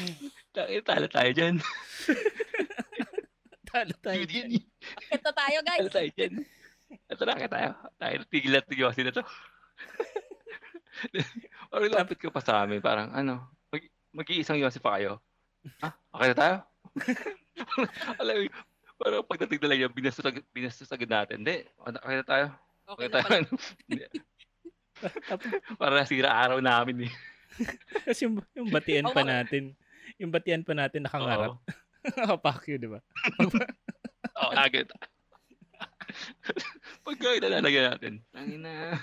Tangin, tala tayo dyan. Talo tayo. Judy yan dyan. eh. Ito tayo guys. Tala tayo dyan. At tara, kaya tayo. Tayo, tigil at Yosi na to. Parang lapit ko pa sa amin. Parang, ano, mag, mag-iisang Yosi pa kayo. Ha? Okay na tayo? Alam mo, parang pagdating na lang yan, binastos, binastos agad natin. Hindi, okay na tayo. Okay Okay na tayo. Para nasira araw namin eh. Kasi yung, yung batian pa natin, yung batian pa natin nakangarap. Oo. Nakapakyo, di ba? Oo, agad. Pagka ilalagyan natin. Tangin na.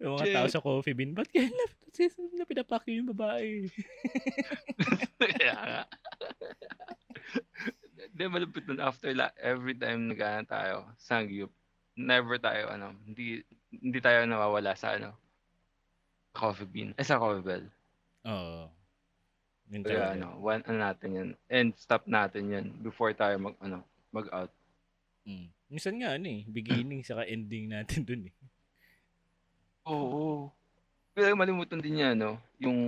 Yung mga Shit. tao sa coffee bean, ba't kaya na, na pinapakyo yung babae? Kaya nga. Hindi, malupit nun after la, every time nag tayo, sangyup, never tayo, ano, hindi, hindi tayo nawawala sa ano, coffee bean, eh sa coffee bell. Oo. Yun Kaya ano, one, ano natin yan, and stop natin yan before tayo mag, ano, mag-out. Mm. Minsan nga ano eh, beginning saka ending natin dun eh. Oo. Pero malimutan din niya, no? Yung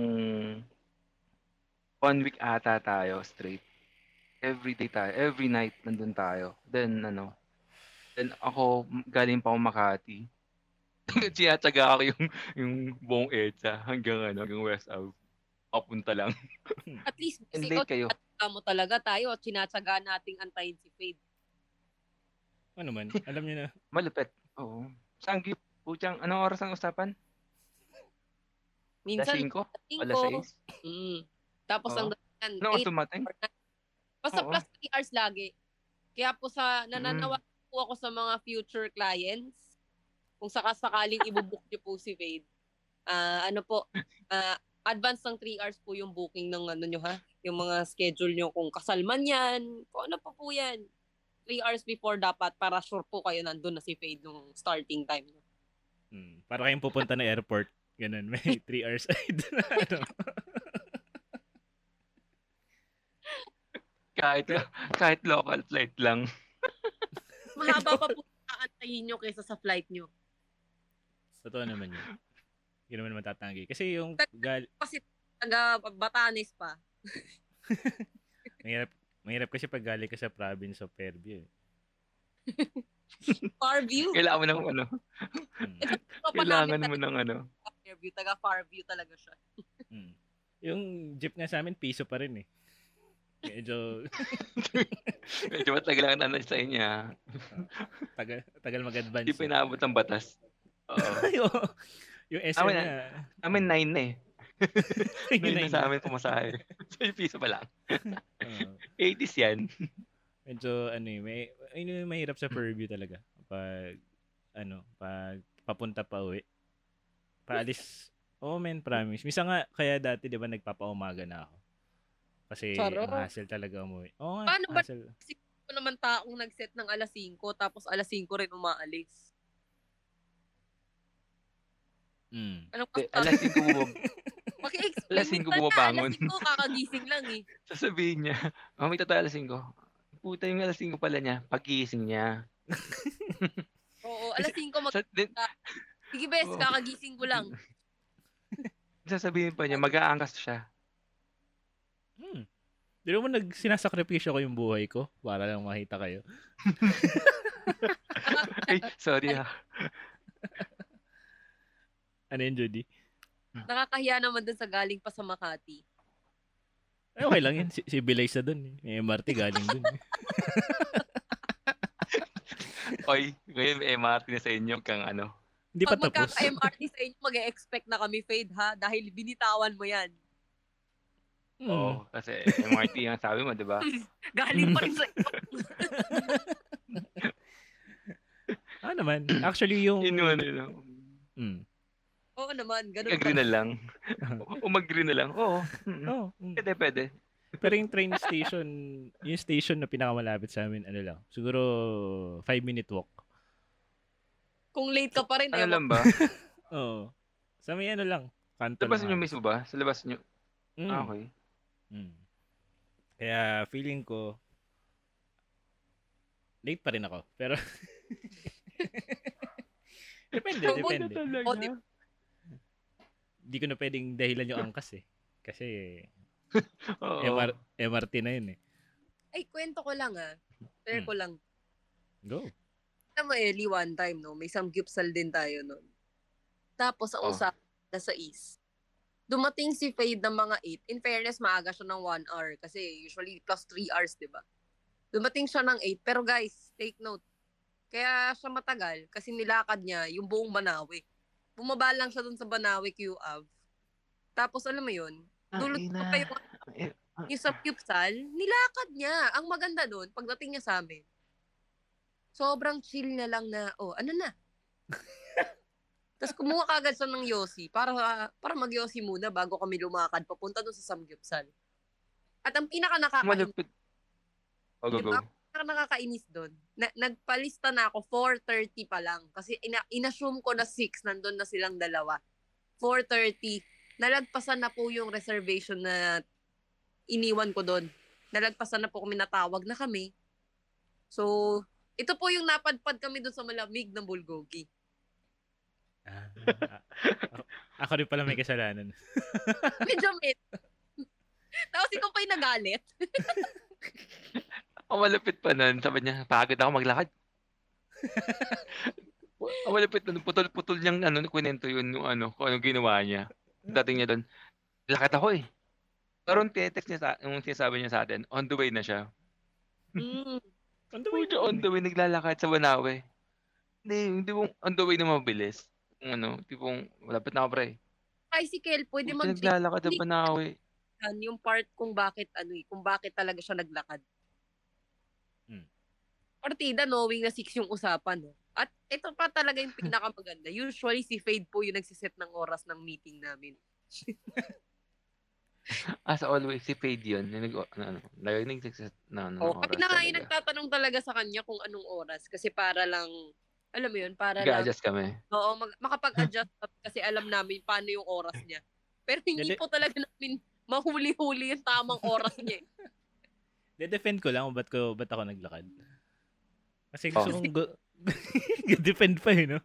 one week ata tayo straight. Every day tayo. Every night nandun tayo. Then, ano, then ako, m- galing pa ako Makati. Sinatsaga ako yung, yung buong EDSA hanggang, ano, hanggang West Ave. Papunta lang. At least, And kasi late kayo. ikaw mo talaga tayo at sinatsaga nating antayin si Fade. Ano man, alam niyo na. Malupit. Oo. Saan gip? Putyang, anong oras ang usapan? Alas Minsan, 5? tingko. Alas 6? Mm. Tapos Oo. ang dahilan, dumating? or nine. Basta Oo. plus 3 hours lagi. Kaya po sa, nananawa po ako sa mga future clients, kung sakasakaling ibubook niyo po si Fade, ah ano po, ah advance ng 3 hours po yung booking ng ano nyo ha, yung mga schedule nyo, kung kasal man yan, kung ano pa po yan. 3 hours before dapat para sure po kayo nandun na si Fade nung starting time. nyo. Mm. Para kayong pupunta na airport. Ganun, may 3 hours ano. Kahit, kahit local flight lang. Mahaba pa po aantayin nyo kaysa sa flight nyo. Totoo naman yun. Hindi naman matatanggi. Kasi yung gal Kasi taga Batanes pa. mahirap, mahirap kasi pag galing ka sa province of Fairview. eh. Far view. Kailangan mo ng ano, Mm. kailangan mo ng ano. Fairview, taga far view talaga siya. Mm. Yung jeep nga sa amin, piso pa rin eh. Medyo Medyo matagal lang na sa inyo. ah. tagal, tagal mag-advance. Hindi pa inaabot ang batas. Oo. yung SM Amin na. Amin 9 na eh. Yun 9 na sa amin pumasahe. so yung piso pa lang. Oo. 80s yan. medyo ano eh, may, ayun yung mahirap sa Fairview talaga. Pag, ano, pag papunta pa uwi. Paalis, oh man, promise. Misa nga, kaya dati, di ba, nagpapaumaga na ako. Kasi, Charo. ang hassle talaga umuwi. Oo nga, Paano ba- hassle. Ako naman taong nag-set ng alas 5 tapos alas 5 rin umaalis. Mm. Anong Eh, kasta? alas 5 bumab Maki-explain. alas 5 Minsan bumabangon. Alas 5 kakagising lang eh. sasabihin niya, oh, may totoo alas 5. Puta yung alas 5 pala niya, pagising niya. Oo, alas 5 mag... Din, Sige bes, Oo. kakagising ko lang. sasabihin pa niya, mag-aangkas siya. Hmm. Di naman nag sinasakripisyo ko yung buhay ko para lang makita kayo. Ay, sorry ha. Ano yun, Judy? Nakakahiya naman dun sa galing pa sa Makati. Ay, okay lang yun. Si, si Bilay sa dun. Eh. May MRT galing dun. Eh. Oy, ngayon may MRT na sa inyo kang ano. Hindi pa Pag tapos. magkaka-MRT sa inyo, mag-expect na kami fade ha dahil binitawan mo yan. Hmm. Oo, kasi MRT ang sabi mo, di ba? Galing pa rin sa Ah naman. Actually, yung... Yun yung ano, yun. Mm. Oo naman, ganun Agree na lang. o mag-agree na lang. Oo. mm, Oh, mm. Pwede, pwede. Pero yung train station, yung station na pinakamalapit sa amin, ano lang, siguro 5 minute walk. Kung late ka pa rin, Ano lang ba? Oo. Sa may ano lang, kanto Sa labas lang. nyo mismo ba? Sa labas nyo? Mm. Ah, okay. Mm. Kaya feeling ko, late pa rin ako. Pero, depende, Ang depende. talaga. O, di- Hindi ko na pwedeng dahilan yung angkas eh. Kasi. MR, MRT na yun eh. Ay, kwento ko lang ah. Share Hmm. ko lang. Go. Alam mo, Ellie, one time, no? May samgyupsal din tayo nun. Tapos, ang Oh. usap na sa East. Dumating si Fade ng mga 8. In fairness, maaga siya ng 1 hour. Kasi usually plus 3 hours, di ba? Dumating siya ng 8. Pero guys, take note. Kaya siya matagal kasi nilakad niya yung buong Banawi. Bumaba lang siya dun sa Banawi QAV. Tapos alam mo yun, dulot ko pa yung, yung sa Cupsal, nilakad niya. Ang maganda nun, pagdating niya sa amin, sobrang chill na lang na, oh, ano na? Tapos kumuha kagad siya ng Yossi para, para mag-Yossi muna bago kami lumakad papunta doon sa Samgyupsal. At ang pinaka nakaka Malupit. Oh, go, go. Pinaka nakakainis doon, na, nagpalista na ako 4.30 pa lang. Kasi ina, inassume ko na 6, nandun na silang dalawa. 4.30, nalagpasan na po yung reservation na iniwan ko doon. Nalagpasan na po kami, natawag na kami. So, ito po yung napadpad kami doon sa malamig ng bulgogi. Ah, ako, ako rin pala may kasalanan. Medyo med. Tapos ikaw pa yung nagalit. Ang malapit pa nun, sabi niya, pagod ako maglakad. Ang malapit nun, putol-putol niyang ano, kwento yun, yung ano, kung anong ginawa niya. Dating niya doon, lakad ako eh. Pero yung text niya, sa, yung sinasabi niya sa atin, on the way na siya. Mm. On the way. On the way, naglalakad sa Banawe. Hindi, hindi on the way na mabilis. Yung ano, tipong, malapit na ako pre. Tricycle, pwede mag naglalakad sa Banawe. yung part kung bakit ano eh, kung bakit talaga siya naglakad. Hmm. Partida knowing na 6 yung usapan, no? At ito pa talaga yung pinakamaganda. Usually si Fade po yung nagsiset ng oras ng meeting namin. As always, si Fade yun. Yung nag, ano, ano, lagi nagsiset na ano, Oh, oras kami na nga yung nagtatanong talaga sa kanya kung anong oras kasi para lang alam mo yun, para lang Nag-adjust kami. Oo, mag- makapag-adjust kami kasi alam namin paano yung oras niya. Pero hindi Dede- po talaga namin mahuli-huli yung tamang oras niya. eh. De-defend ko lang kung ba't, ko, ba't ako naglakad. Kasi Oh. gusto kong go- defend pa eh, no?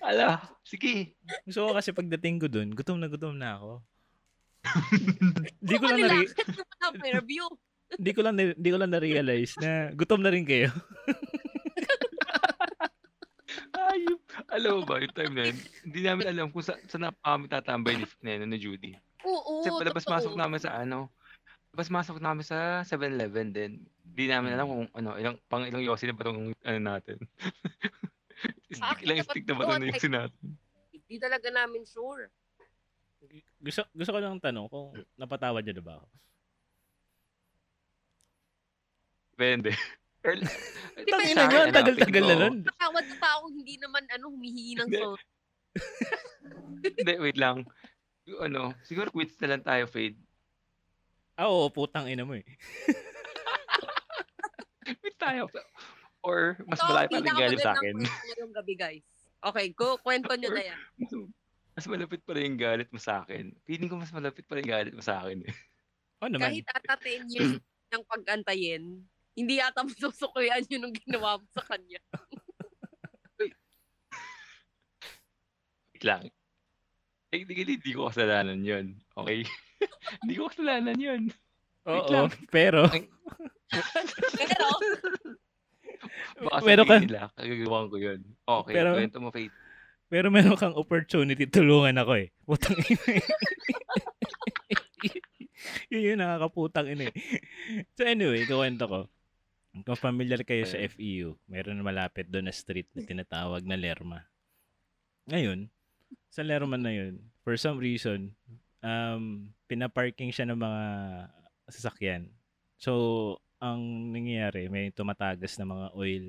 Ala, sige. Gusto ko kasi pagdating ko dun, gutom na gutom na ako. Di ko lang nare- kasi na Fairview. Di ko lang na- di ko lang na-realize na gutom na rin kayo. Ayup. Alam mo ba, yung time na yun, hindi namin alam kung sa, saan na kami tatambay ni, ni, ano, ni Judy. Oo, Kasi palabas-masok totoo. namin sa ano, palabas-masok namin sa 7-Eleven din. Hindi namin alam kung ano, ilang, pang ilang yosi na ba itong ano natin. Stick, ilang stick na ba itong yosi natin. Hindi talaga namin sure. Gusto, gusto ko lang tanong kung napatawad niya na ba ako? Depende. Sa na yun, ano, tagal-tagal na nun. Nakawad na taong hindi naman ano humihingi ng soul. Hindi, wait lang. Ano, siguro quits na lang tayo, Fade. Ah, oo, putang ina mo eh. Quits tayo. Or mas Ito, malapit pa rin galit sa akin. ngayong gabi, guys. Okay, go, kwento nyo na yan. mas, malapit pa rin yung galit mo sa akin. Feeling ko mas malapit pa rin yung galit mo sa akin. Eh. Oo naman. Kahit ata 10 years ng pag-antayin, hindi yata masusukuyan yun nung ginawa mo sa kanya. Wait lang. Technically, hindi ko kasalanan yun. Okay? hindi ko kasalanan yun. wait Oo, lang. pero Pero, Baka Pero sabihin ka- nila, kagagawan ko yun. Okay, Pero- kwento mo, Faith. pero meron kang opportunity tulungan ako eh. Putang ina. eh. yun yun, nakakaputang ina eh. So anyway, kuwento ko. Kung familiar kayo sa Ayun. FEU, meron malapit doon na street na tinatawag na Lerma. Ngayon, sa Lerma na yun, for some reason, um, pinaparking siya ng mga sasakyan. So, ang nangyayari, may tumatagas na mga oil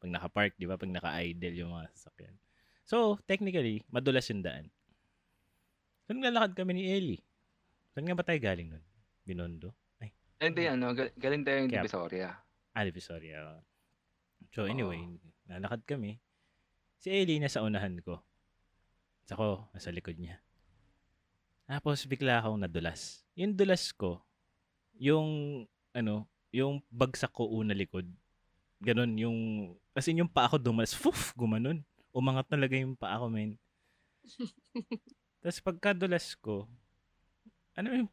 pag naka-park, di ba? Pag naka-idle yung mga sasakyan. So, technically, madulas yung daan. So, naglalakad kami ni Ellie. Saan nga ba tayo galing nun? Binondo? Ay, Hindi, ano, gal- galing tayo yung Divisoria. Ah, Divisoria. So, anyway, lalakad kami. Si Ellie nasa unahan ko. At ako, nasa likod niya. Tapos, bigla akong nadulas. Yung dulas ko, yung, ano, yung bagsak ko una likod. Ganon, yung, kasi yung paa ko dumalas, fuf, gumanon. Umangat talaga yung paa ko, men. Tapos pagkadulas ko, ano yung,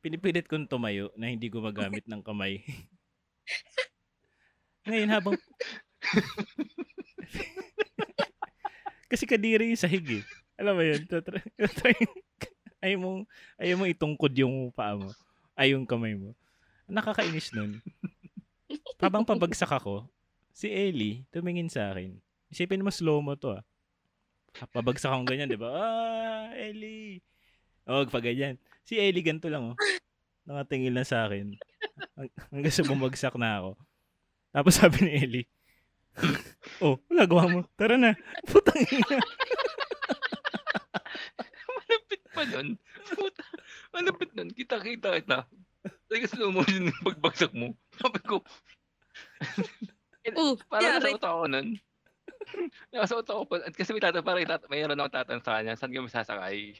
pinipilit kong tumayo na hindi gumagamit ng kamay. Ngayon habang, kasi kadiri yung sahig eh. Alam mo yun? Ayaw mo, ayaw mo itungkod yung paa mo. Ay, yung kamay mo. Nakakainis nun. Habang pabagsak ako, si Ellie tumingin sa akin. Isipin mo slow mo to ah. Pabagsak akong ganyan, di ba? Ah, Ellie! O, pag ganyan. Si Ellie ganito lang oh. Nakatingin lang sa akin. Hang- Hanggang sa bumagsak na ako. Tapos sabi ni Ellie, oh, wala gawa mo. Tara na. Putang ina. Malapit pa nun. Puta, malapit nun. Kita-kita kita. Talaga slow motion yung pagbagsak mo. Sabi ko, Oh, parang yeah, nasa right. ako nun. nasa utak ako pa. At kasi may tata, parang tata, mayroon ako tatanong sa kanya, saan ka masasakay?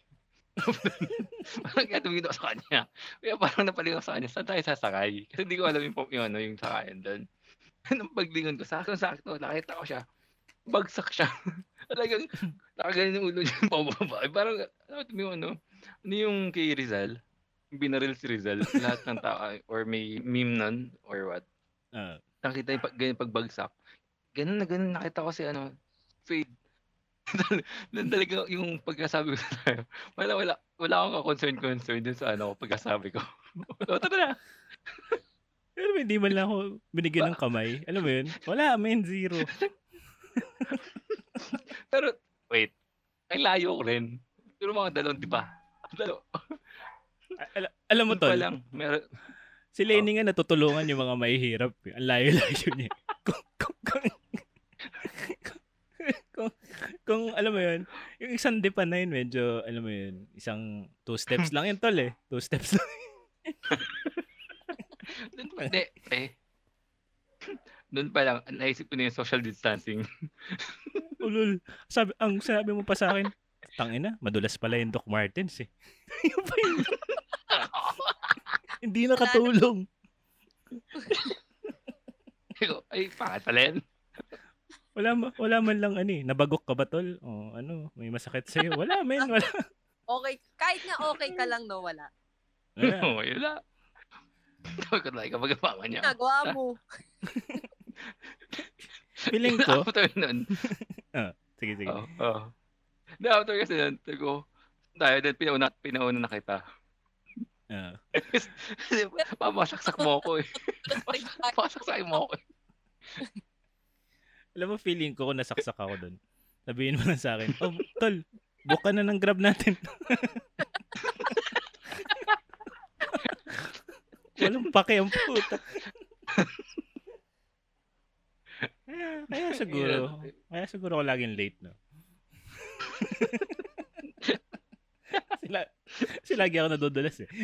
Parang kaya tumingin ako sa kanya. Kaya parang napalingon sa kanya, saan tayo sasakay? Kasi hindi ko alam yung, yung, ano, yung sakayan doon. Nung paglingon ko, sakto sakto, nakita ko siya. Bagsak siya. Talagang, nakaganin yung ulo niya pababa. Eh, Parang, ano, yung ano, ano yung kay Rizal? Yung binaril si Rizal, lahat ng tao, or may meme nun, or what? Ah, nakita yung pag, ganyan pagbagsak. Ganun na ganun nakita ko si ano, fade. Talaga yung pagkasabi ko sa tayo. Wala, wala, wala akong concern concern dun sa ano, pagkasabi ko. o, tara na. pero hindi man lang ako binigyan ng kamay. Alam mo yun? Wala, men, zero. Pero, wait. Ay layo ko rin. Pero mga dalawang, di ba? Dalaw. A- ala- alam mo, tol, lang. Meron, si Lenny nga natutulungan yung mga mahihirap. Ang layo-layo niya. kung, kung, kung, kung, kung, alam mo yun, yung isang dipa na yun, medyo, alam mo yun, isang two steps lang yun, tol eh. Two steps lang. doon pa, di, eh. Doon pa lang, naisip ko na yung social distancing. Ulul. Sabi, ang sinabi mo pa sa akin, tangina, madulas pala yung Doc Martens eh. Yun pa yun. Hindi nakatulong. Ay, pangat pala yan. Wala, wala man lang ano eh. Nabagok ka ba tol? O ano, may masakit sa'yo. Wala men, wala. Okay, kahit nga okay ka lang, no, wala. wala. Lang. Sabi ko na, kapag mama niya. Nagawa mo. Feeling ko, After nun, sige sige. Oo. Oh, Hindi, after kasi nun, ko, tayo din, pinauna, pinauna na kita. Ah. Kasi pamasaksak mo ako eh. Pamasaksak mo ako eh. Alam mo, feeling ko kung nasaksak ako doon. Sabihin mo lang sa akin, oh, tol, book ka na ng grab natin. Walang pake ang puta. kaya, kaya siguro, kaya siguro ako laging late, no? sila, kasi lagi ako nadudulas eh.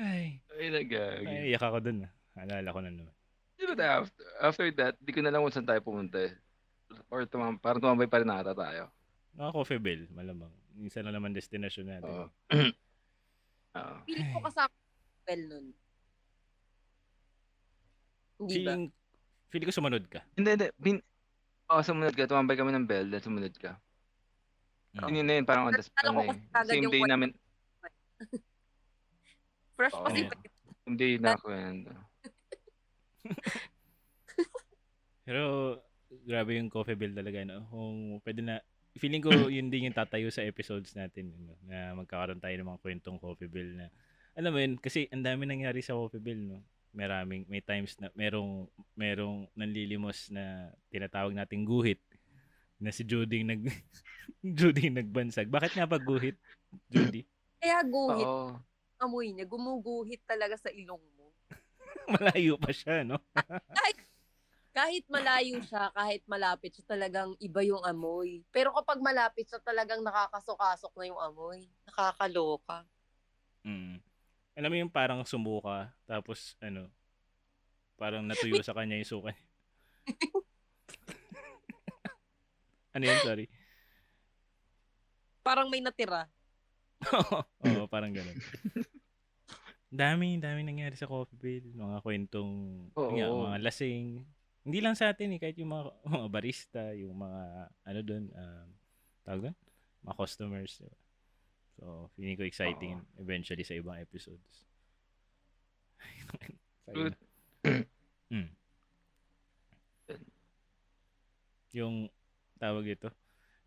Ay, Ay, nagagi. ay, iyak ako dun. ah. Alala ko na naman. Di ba tayo, after, after that, di ko na lang kung saan tayo pumunta eh. Or tumam, parang tumambay pa rin nata tayo. Mga Coffee Bell, malamang. Isa na naman destination natin. Oo. Oo. Feeling ko kasama well nun. Hindi ba? Feeling, feeling ko sumunod ka. Hindi, hindi. Bin, oh, sumunod ka. Tumambay kami ng bell, then sumunod ka. Mm. Yun na yun, parang on the spot na Same day namin, Fresh Oo. pa si same day na ako yan. Pero, grabe yung Coffee Bell talaga. No? Kung pwede na, feeling ko yun din yung tatayo sa episodes natin. No? Na magkakaroon tayo ng mga kwentong Coffee Bell na, alam mo yun, kasi ang dami nangyari sa Coffee Bell, no? Maraming, may times na merong, merong nanlilimos na tinatawag nating guhit na si Judy nag Judy nagbansag. Bakit nga ba guhit, Judy? Kaya guhit, Oo. Amoy niya, gumuguhit talaga sa ilong mo. Malayo pa siya, no? Kahit malayo siya, kahit malapit siya, talagang iba yung amoy. Pero kapag malapit siya, talagang nakakasok-asok na yung amoy. Nakakaloka. Mm. Alam mo yung parang sumuka, tapos ano, parang natuyo sa kanya yung suka niya. ano yun, sorry? Parang may natira. Oo, parang ganun. Dami, dami nangyari sa Coffee Bill. Mga kwentong, yun nga, mga lasing. Hindi lang sa atin eh, kahit yung mga, mga barista, yung mga, ano doon, um, tawag doon? Mga customers. Diba? So, feeling ko exciting Oo. eventually sa ibang episodes. Good. Mm. Yung tawag ito.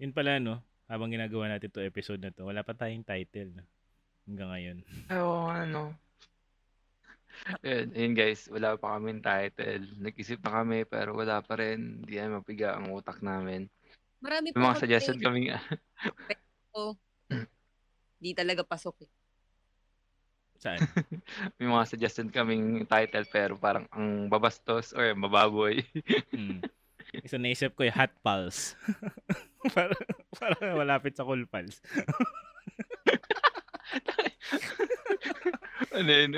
Yun pala, no? Habang ginagawa natin to episode na to, wala pa tayong title, no? Hanggang ngayon. Ay, oo, ano. Yun, yun guys, wala pa kami title. Nag-isip na kami pero wala pa rin. Hindi na mapiga ang utak namin. Marami May mga suggestion kami nga. Di talaga pasok eh. Saan? May mga suggestion kaming title pero parang ang babastos or mababoy. mm. Isa naisip ko yung Hot Pulse. para, para malapit sa Cool Pulse. ano yun?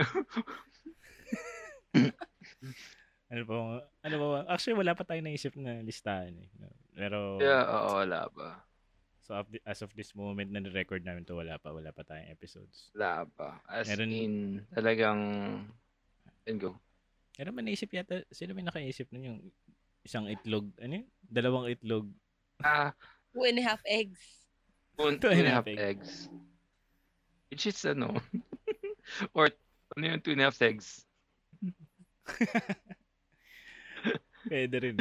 Ano pa bang- ano ba? ba- Actually, wala pa tayong naisip na listahan eh. Pero, yeah, oo, wala pa. so of the- as of this moment na record namin to, wala pa. Wala pa tayong episodes. Wala pa. As Meron- in, talagang, and go. Pero man naisip yata, sino may nakaisip nun yung isang itlog, ano yun? Dalawang itlog. Ah, Two and a half eggs. two, Two two and and a half half eggs. Which is ano? Or, ano yung two and a half eggs? Pwede rin.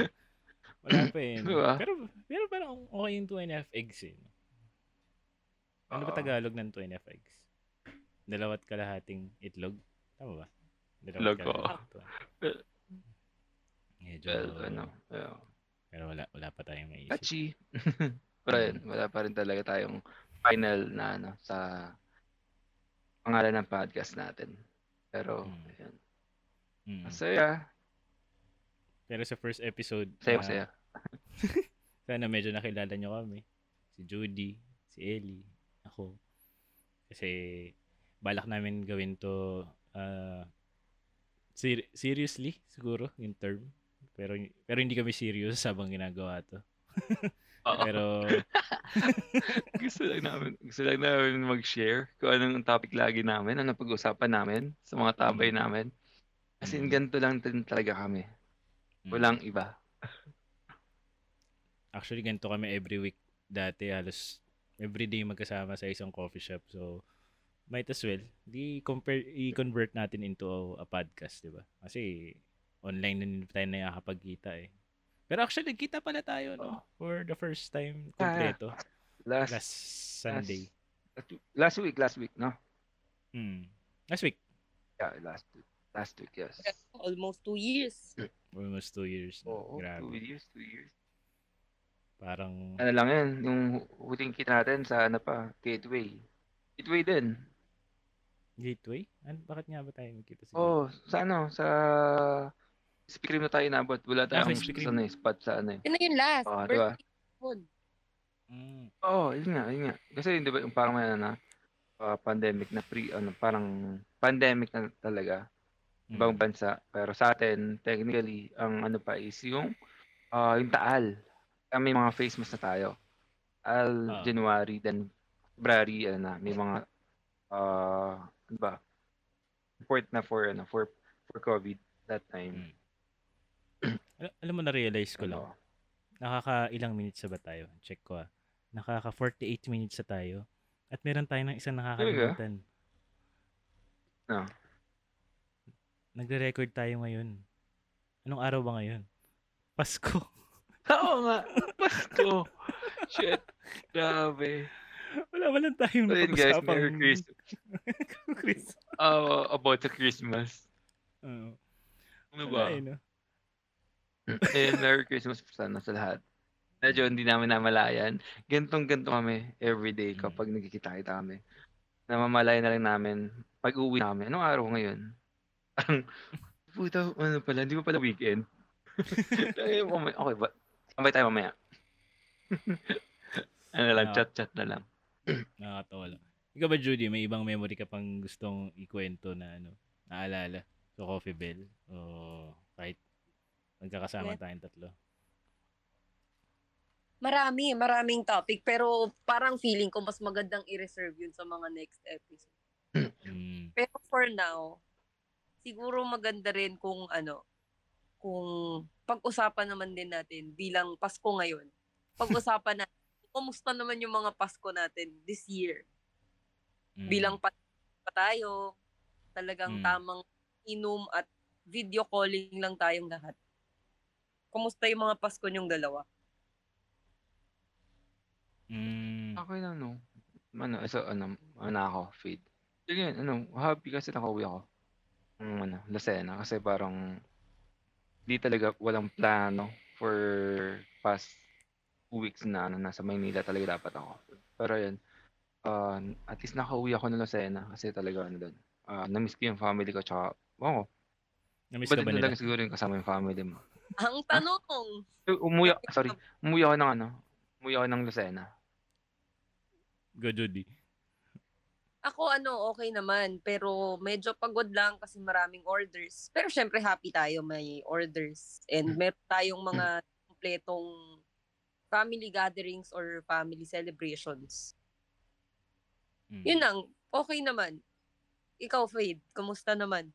Wala pa eh. Diba? Pero, pero parang okay yung two and a half eggs eh. Ano ba. Tagalog ng two and a half eggs? Dalawat kalahating itlog? Tama ba? Itlog, oo. Medyo, Well, ano, yeah. pero wala, wala pa tayong maisip. Catchy. Pero yun, wala pa rin talaga tayong final na ano sa pangalan ng podcast natin. Pero, Mm. ayun. Mm. Masaya. Pero sa first episode, Masaya, ah, masaya. sana medyo nakilala nyo kami. Si Judy, si Ellie, ako. Kasi balak namin gawin to ah, ser- seriously siguro yung term. Pero pero hindi kami serious habang ginagawa to. Pero gusto lang namin, gusto lang namin mag-share kung anong topic lagi namin, ano pag-usapan namin sa mga tabay Mm. namin. As in, Mm. ganito lang din talaga kami. mm, Walang iba. actually ganito kami every week dati halos every day magkasama sa isang coffee shop. So might as well di compare i-convert natin into a, podcast, 'di ba? Kasi online na din tayo nakakapagkita eh. Pero actually kita pala tayo no for the first time kompleto Last, last Sunday. last week, last week, no? Hmm. Last week, Yeah, last week. Last week, yes. Almost two years. almost two years. no? Oo, two Grabe. years, two years. Parang Ano lang yan, yung huling kita natin sa ano pa, Gateway. Gateway din. gateway? Ano, bakit nga ba tayo magkita sa Oh, sa ano, sa Speaker na tayo inabot. Wala tayong Krispy Kreme. ano, eh, spot sa ano eh. Yun na yun last. Oo, diba? Birthday food. Mm. Oo, oh, yun nga, yun nga. Kasi di ba yung parang may ano na, ah, pandemic na pre, ano, parang pandemic na talaga. Mm. Ibang bansa. Pero sa atin, technically, ang ano pa is yung, ah, yung taal. Kaya may mga face mask na tayo. Al Ah. January, then February, ano na, may mga, ah, ano ba, report na for, ano, for, for COVID that time. Mm. Al- alam mo na-realize ko lang. Ano, Nakaka ilang minutes na ba tayo? Check ko ah. Nakaka 48 minutes na tayo. At meron tayo ng isang nakakalimutan. Ah. Nagre-record tayo ngayon. Anong araw ba ngayon? Pasko. Oo nga, Pasko. Shit, grabe. Wala walang tayong yun guys, Merry Christmas. Chris. Uh, about the Christmas. Oo. Ano Wala ba? eh, no? Eh, Merry Christmas sana sa lahat. Medyo hindi namin namalayan. Gantong-ganto kami everyday Mm. kapag nagkikita-kita kami. Namamalayan na lang namin pag uwi namin. Anong araw ngayon? Parang, puta, ano pala, hindi pa pala weekend. Okay ba? Sabay tayo mamaya. ano lang, Ah. chat-chat na lang. Nakakatawa lang. Ikaw ba, Judy, may ibang memory ka pang gustong ikwento na ano, naalala sa Coffee Bell? O kahit magkakasama Yeah. tayong tatlo? Marami, maraming topic. Pero parang feeling ko mas magandang i-reserve yun sa mga next episode. Mm. Pero for now, siguro maganda rin kung ano, kung pag-usapan naman din natin bilang Pasko ngayon. Pag-usapan natin, kumusta naman yung mga Pasko natin this year. Mm. Bilang pa, pa tayo, talagang Mm. tamang inom at video calling lang tayong lahat. Kumusta yung mga Pasko niyong dalawa? Mm. Okay lang, no? Ano, so, ano, ano ako, feed. Sige, ano, happy kasi nakauwi ako. Ng, ano, Lucena. Kasi parang, di talaga, walang plano for past two weeks na, ano, nasa Maynila talaga dapat ako. Pero yun, uh, at least nakauwi ako ng Lucena. Kasi talaga, ano doon, uh, na-miss ko yung family ko, tsaka, wow, Namiss ka ba din nila? talaga siguro yung kasama yung family mo? Ang tanong, Eh, Umuwi, sorry, umuwi ako ng ano, umuwi ako ng Lucena. Go, Judy. ako Ako ano, okay naman. Pero medyo pagod lang kasi maraming orders. Pero syempre happy tayo may orders. And meron tayong mga kompletong family gatherings or family celebrations. Mm. Yun lang, okay naman. Ikaw, Fade, kumusta naman?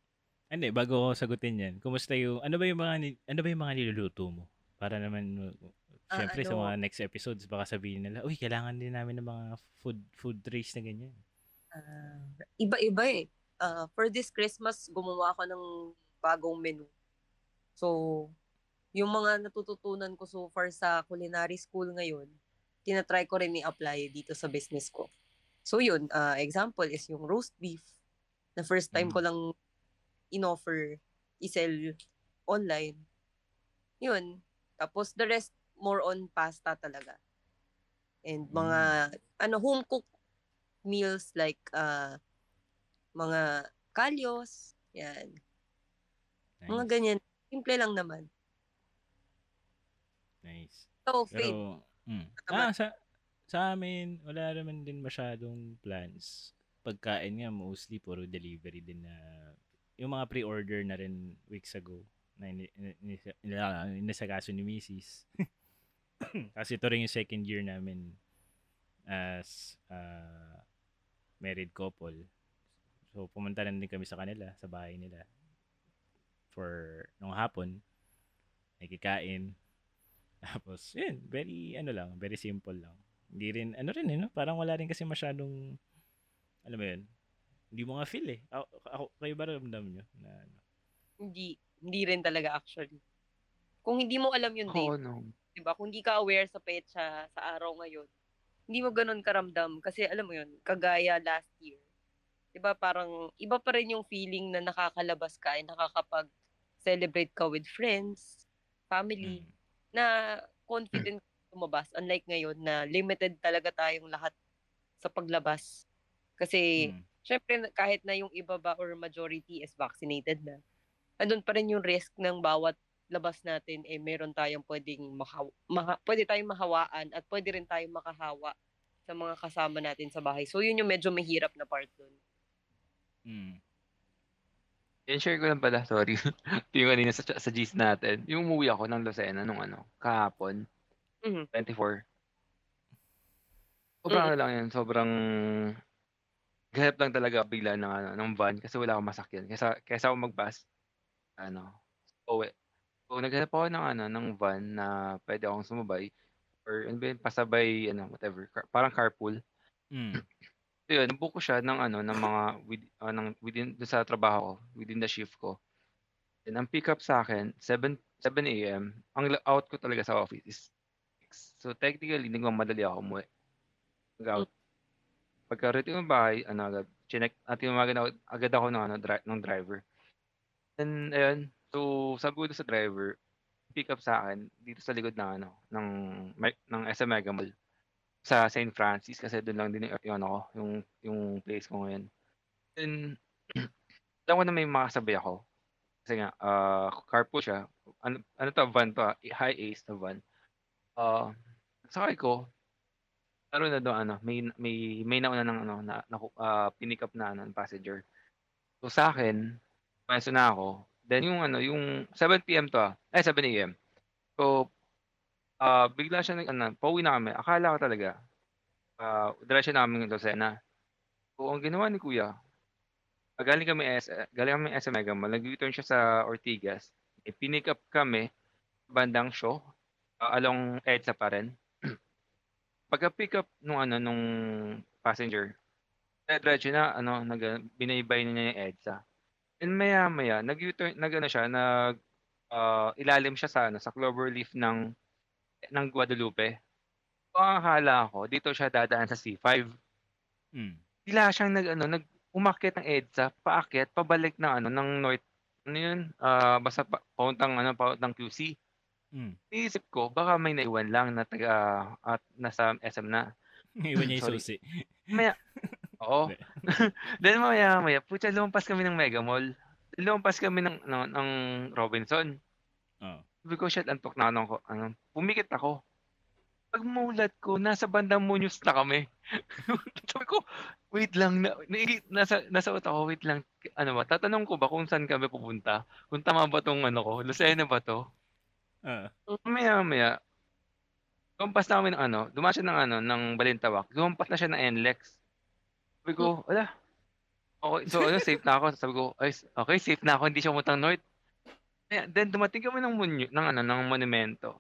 Hindi, bago ko sagutin yan, kumusta yung, ano ba yung mga, ni- ano ba yung mga niluluto mo? Para naman, uh, Ah, syempre sa ano? mga next episodes, baka sabihin nila, uy, kailangan din namin ng mga food food trays na ganyan. Ah, iba-iba eh. Ah, for this Christmas, gumawa ako ng bagong menu. So, yung mga natututunan ko so far sa culinary school ngayon, tinatry ko rin i-apply dito sa business ko. So yun, ah, example is yung roast beef. Na first time Mm. ko lang in-offer, i-sell online. Yun. Tapos the rest, more on pasta talaga. And mga, ano, home cooked meals like uh, mga kalyos, yan. Mga Nice. ganyan. Simple lang naman. Nice. So, Faith, Pero, mm. ah, sa, sa amin, wala naman din masyadong plans. Pagkain nga, mostly puro delivery din na, yung mga pre-order na rin weeks ago na ini, ini, ini- ini- inisagaso ni Mrs. Kasi ito rin yung second year namin as uh, married couple. So, pumunta rin din kami sa kanila, sa bahay nila. For, nung hapon, nakikain. Tapos, yun, very, ano lang, very simple lang. Hindi rin, ano rin, eh, no? parang wala rin kasi masyadong, alam mo yun, hindi mo nga feel eh. Ako, ako kayo ba ramdam nyo? Na, ano? hindi, hindi rin talaga actually. Kung hindi mo alam yung date, no. di ba? Kung hindi ka aware sa petsa sa araw ngayon, hindi mo ganun karamdam. Kasi alam mo yun, kagaya last year. Di ba parang iba pa rin yung feeling na nakakalabas ka ay nakakapag-celebrate ka with friends, family, Mm. na confident ka lumabas. Unlike ngayon na limited talaga tayong lahat sa paglabas. Kasi Mm. Syempre kahit na yung iba ba or majority is vaccinated na, andun pa rin yung risk ng bawat labas natin eh meron tayong pwedeng makaw maha, pwede tayong mahawaan at pwede rin tayong makahawa sa mga kasama natin sa bahay. So yun yung medyo mahirap na part dun. Mm. Yan, share ko lang pala, sorry. yung kanina sa, sa G's natin. Yung umuwi ako ng Lucena nung ano, kahapon, Mhm. 24. Sobrang Mm. ano lang yan, sobrang ganap lang talaga bigla ng, ano, ng van kasi wala akong masakyan. Kesa, kesa ako mag-bus, ano, uwi. So, naghanap ako ng, ano, ng van na pwede akong sumabay or ano ba yun, pasabay, ano, whatever, car- parang carpool. Mm. So yun, nabook ko siya ng ano ng mga with, ah, ng within sa trabaho ko, within the shift ko. And ang pick up sa akin 7 7 AM. Ang out ko talaga sa office is 6. So technically nagmamadali ako umuwi. Mag-out. Pagka-return ng bahay, ano agad, chinek, at tumagan ako, agad ako ng, ano, dri- ng driver. And ayun, so sabi ko sa driver, pick up sa akin dito sa likod ng ano, ng, ng SM Mega Mall sa St. Francis kasi doon lang din yung, ano yung yung place ko ngayon. Then alam ko na may makasabay ako. Kasi nga uh, carpool siya. Ano, ano to van to, ah, high ace na van. Uh, sakay ko. Laro na doon ano, may may may nauna ng ano na, na uh, pinick up na ano, passenger. So sa akin, pumesto na ako. Then yung ano, yung 7 PM to ah. Eh 7 AM. So ah bigla siya nag ano, pauwi na kami. Akala ko talaga ah diretso namin yung Lucena. So ang ginawa ni Kuya, ah, galing kami S galing kami SM Mega Mall, nag-return siya sa Ortigas. E, pinick up kami bandang show ah, along EDSA pa rin. Pagka pick up nung ano nung passenger, diretso na ano nag binaybay na niya yung EDSA. And maya maya nag-U-turn nag ano siya nag ah, ilalim siya sa ano sa cloverleaf ng ng Guadalupe. So, ang akala ko, dito siya dadaan sa C5. Mm. Bigla siyang nag, ano, nag, umakyat ng EDSA, paakyat, pabalik ng, ano, ng North, ano yun, ah basta pa, pauntang, ano, pauntang QC. Mm. Iisip ko, baka may naiwan lang na taga, at nasa SM na. Iwan niya yung susi. Oo. Then maya, maya, putya, lumampas kami ng Mega Mall. Lumampas kami ng, ano, ng Robinson. Oh. Sabi ko, shit, antok na ano ko. Ano, pumikit ako. Pag mulat ko, nasa bandang Muñoz na kami. Sabi ko, wait lang, na, naigi- nasa, nasa utak ko, wait lang, ano ba, tatanong ko ba kung saan kami pupunta? Kung tama ba tong ano ko, Lucena ba to? Ah. Maya, maya, lumampas na kami ng ano, dumaan siya ng ano, ng Balintawak, lumampas na siya ng NLEX. Sabi ko, wala. Okay, so ano, safe na ako. Sabi ko, ay, okay, safe na ako, hindi siya umutang north. Then dumating kami ng, munyo, ng, ano, ng monumento.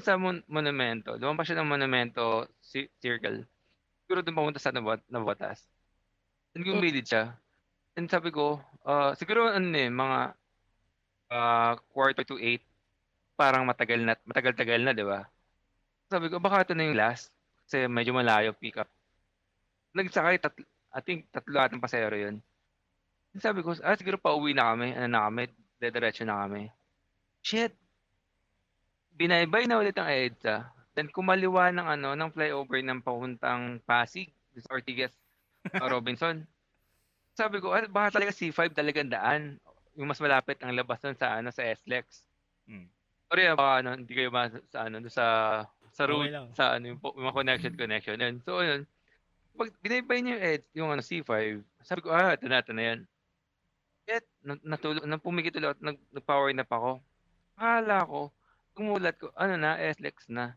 Sa mon- monumento, lumampas siya ng monumento ci- circle. Siguro doon pumunta sa Nabat Nabatas. Then gumilid siya. And sabi ko, ah, siguro ano eh, mga ah, quarter to eight, parang matagal na, matagal-tagal na, di ba? Sabi ko, baka ito na yung last. Kasi medyo malayo pick up. Nagsakay, tatlo, I think tatlo atang pasero yun. Sabi ko, ah, siguro pauwi na kami. Ano na kami, dediretso na kami. Shit! Binaybay na ulit ang EDSA. Then kumaliwa ng ano, ng flyover ng papuntang Pasig, Ortigas, Robinson. Sabi ko, ah, baka talaga C5 talagang daan. Yung mas malapit ang labas nun sa ano sa SLEX. Hmm. Sorry, ah, baka ano, hindi kayo ma sa ano sa sa Okay route, lang. sa ano yung, yung mga connection connection. Yun. So yun. Pag binaybay niyo yung ED, yung ano C5, sabi ko, ah, ito na, ito na yan. Yet, na- natulog, nang pumikit ulit, nag, nag-power nap ako. Akala ko, tumulat ko, ano na, SLEX na.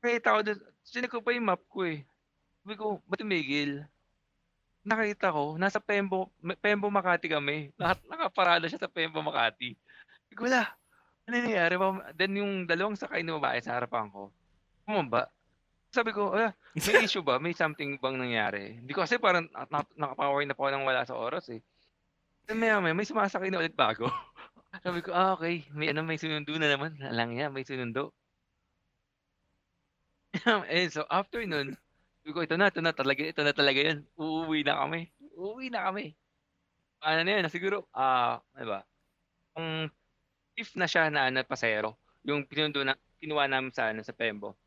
Nakita ko doon, sinig ko pa yung map ko eh. Sabi ko, ba't tumigil? Nakita ko, nasa Pembo, Pembo Makati kami. Lahat nakaparada siya sa Pembo Makati. Sabi ko, wala. Ano nangyayari? Ba- Then yung dalawang sakay na babae sa harapan ko, bumaba. Sabi ko, ah, may issue ba? May something bang nangyari? Hindi ko kasi parang na- na- nakapower na po nang wala sa oras eh. Then maya maya, may sumasakay na ulit bago. Sabi ko, ah, okay. May ano, may sinundo na naman. Alang yan, may sinundo. eh, so after nun, sabi ko, ito na, ito na talaga, ito na talaga yun. Uuwi na kami. Uuwi na kami. Ano na yun, siguro, ah, ano ba? Kung if na siya na ano, pasero, yung pinundo na, kinuha namin sa, ano, sa Pembo.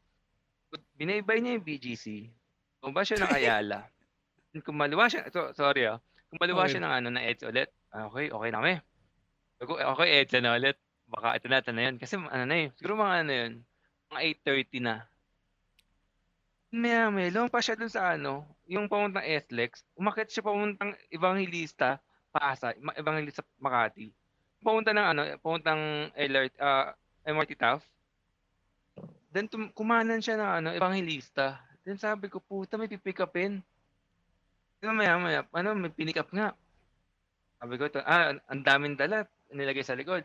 Binaybay niya yung BGC. Kumba siya ng Ayala. Kumaliwa siya, so, sorry ah. Kumaliwa Okay. siya ng ano, na EDSA ulit. Ah, Okay, okay na kami. Okay, EDSA na ulit. Baka ito na, ito na yun. Kasi ano na yun, siguro mga ano yun, mga 8.30 na. Maya, may pa siya dun sa ano, yung pamuntang SLEX, umakit siya pamuntang Evangelista, Pasay, Evangelista Makati. Pamunta ng ano, pamuntang LRT, ah, MRT Taft. Then tum- kumanan siya ng ano, Evangelista. Then sabi ko, puta, may pipick upin. Then maya, maya, ano, may pinick up nga. Sabi ko, ito, ah, ang daming dala, nilagay sa likod.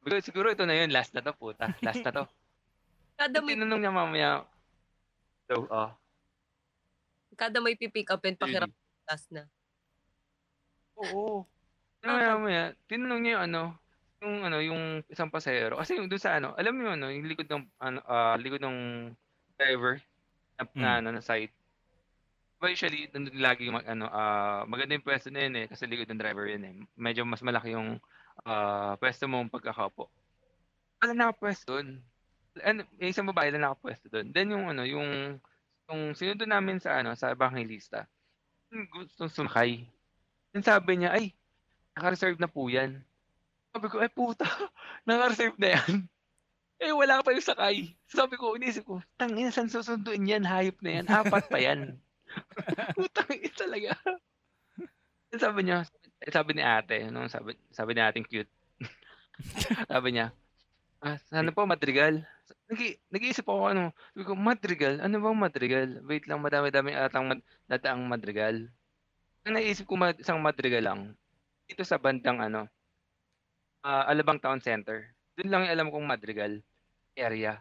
Sabi ko, siguro ito na yun, last na to, puta. Last na to. Kada may, Tinanong niya mamaya, so, ah, kada may pipick up and pakiram last na. Oo. Maya, maya, tinanong niya yung ano, yung ano, yung isang pasahero. Kasi yung doon sa ano, alam mo yun, ano, yung likod ng, ano, ah, likod ng driver na, na, Mm. ano, na side. Diba usually, nandun lagi yung, mag- ano, ah, maganda yung pwesto na yun eh, kasi likod ng driver yun eh. Medyo mas malaki yung ah, pwesto mo pagkakapo. Wala nakapwesto doon. Ano, yung isang babae lang nakapwesto doon. Then yung ano, yung yung sinundo namin sa ano, sa Evangelista. yung Gustong sumakay. Then sabi niya, ay, naka-reserve na po yan. Sabi ko, ay puta, naka-reserve na yan. Eh, wala pa yung sakay. Sabi ko, inisip ko, tangina, saan susunduin yan? Hayop na yan. Apat pa yan. Putang ina talaga. Sabi niya, eh, sabi ni ate, no, sabi, sabi ni ating cute. sabi niya, ah, sana po madrigal. Nag nag-iisip ako ano, sabi ko, madrigal? Ano bang madrigal? Wait lang, madami-dami atang mad dataang madrigal. Ang naisip ko mad isang madrigal lang, dito sa bandang ano, ah, Alabang Town Center. Doon lang yung alam kong madrigal area.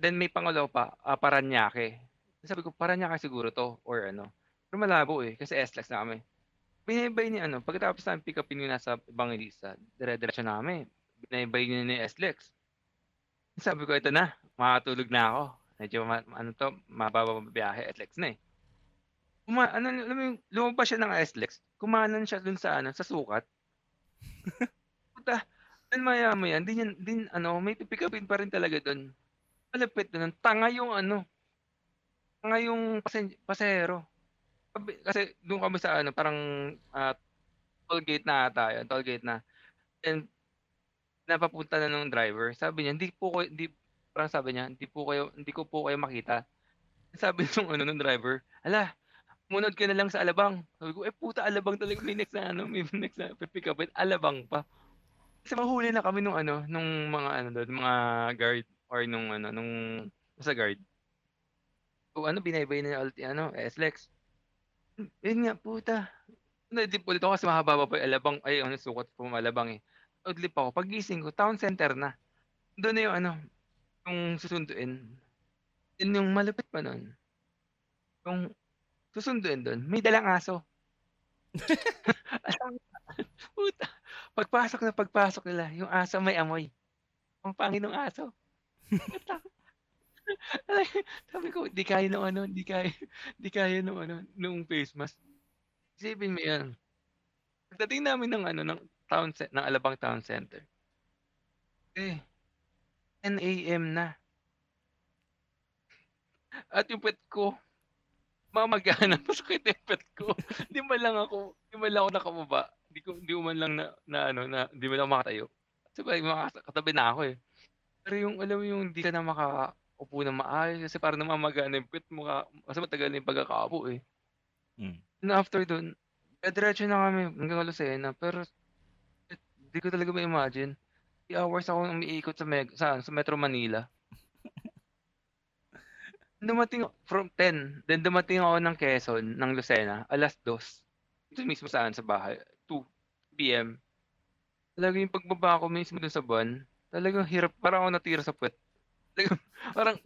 Then, may pangalaw pa, ah, Paranaque. Sabi ko, Paranaque siguro to, or ano. Pero malabo eh, kasi SLEX na kami. Binaybay ni ano, pagkatapos namin pick upin yung nasa Evangelista, dire-diretso na kami. Binaybay niya ni SLEX. Sabi ko, ito na, makatulog na ako. Medyo, ma- ano to, mababa biyahe, SLEX na eh. Kuma, ano, alam mo lumabas siya ng SLEX, kumanan siya dun sa, ano, sa sukat. Puta, then maya maya, din yan, din, ano, may pipick upin pa rin talaga dun. Malapit dun, tanga yung, ano, tanga yung pasen, pasahero. Sabi- Kasi doon kami sa, ano, parang, ah, toll gate na ata yun, toll gate na. And, napapunta na ng driver. Sabi niya, hindi po ko, hindi, parang sabi niya, hindi po kayo, hindi ko po kayo makita. sabi nung ano, nung driver, "Hala, sumunod ka na lang sa Alabang." Sabi ko, "Eh, puta Alabang talaga may next na ano, may next na pipick upin, Alabang pa." Kasi mahuli na kami nung ano, nung mga ano dun, mga guard or nung ano, nung sa guard. O ano, binaybay na yung ano, SLEX. Yun nga, puta. Naidlip ulit ako kasi mahaba pa yung Alabang, ay ano, sukat po Alabang eh. Naidlip ako, pagising ko, town center na. Doon na yung ano, yung susunduin. Yun yung malupit pa nun. Yung susunduin doon, may dalang aso. Puta. Pagpasok na pagpasok nila, yung aso may amoy. Ang pangin ng aso. Sabi ko, di kaya nung ano, di kaya, di kaya nung ano, nung face mask. Isipin mo yan. Pagdating namin ng ano, ng town, ng Alabang Town Center. Eh, 10 a.m. na. At yung pet ko, mamagana, masakit yung pet ko. Di man lang ako, di man lang ako nakababa. Di ko, di ko man lang na, na ano, na, di man lang makatayo. Sabay, makatabi na ako eh. Pero yung, alam mo yung di ka na makaupo na maayos kasi parang namamagana yung pet mo ka, kasi matagal na yung pagkakaupo eh. Mm. Na after dun, eh, diretso na kami hanggang Lucena, pero eh, di ko talaga ma-imagine. 3 hours ako umiikot sa, Meg, sa, sa Metro Manila. Dumating from 10, then dumating ako ng Quezon, ng Lucena, alas 2. Ito mismo saan sa bahay, 2 p.m. Talaga yung pagbaba ko mismo dun sa buwan, talagang hirap, parang ako natira sa puwet. Talagang, parang,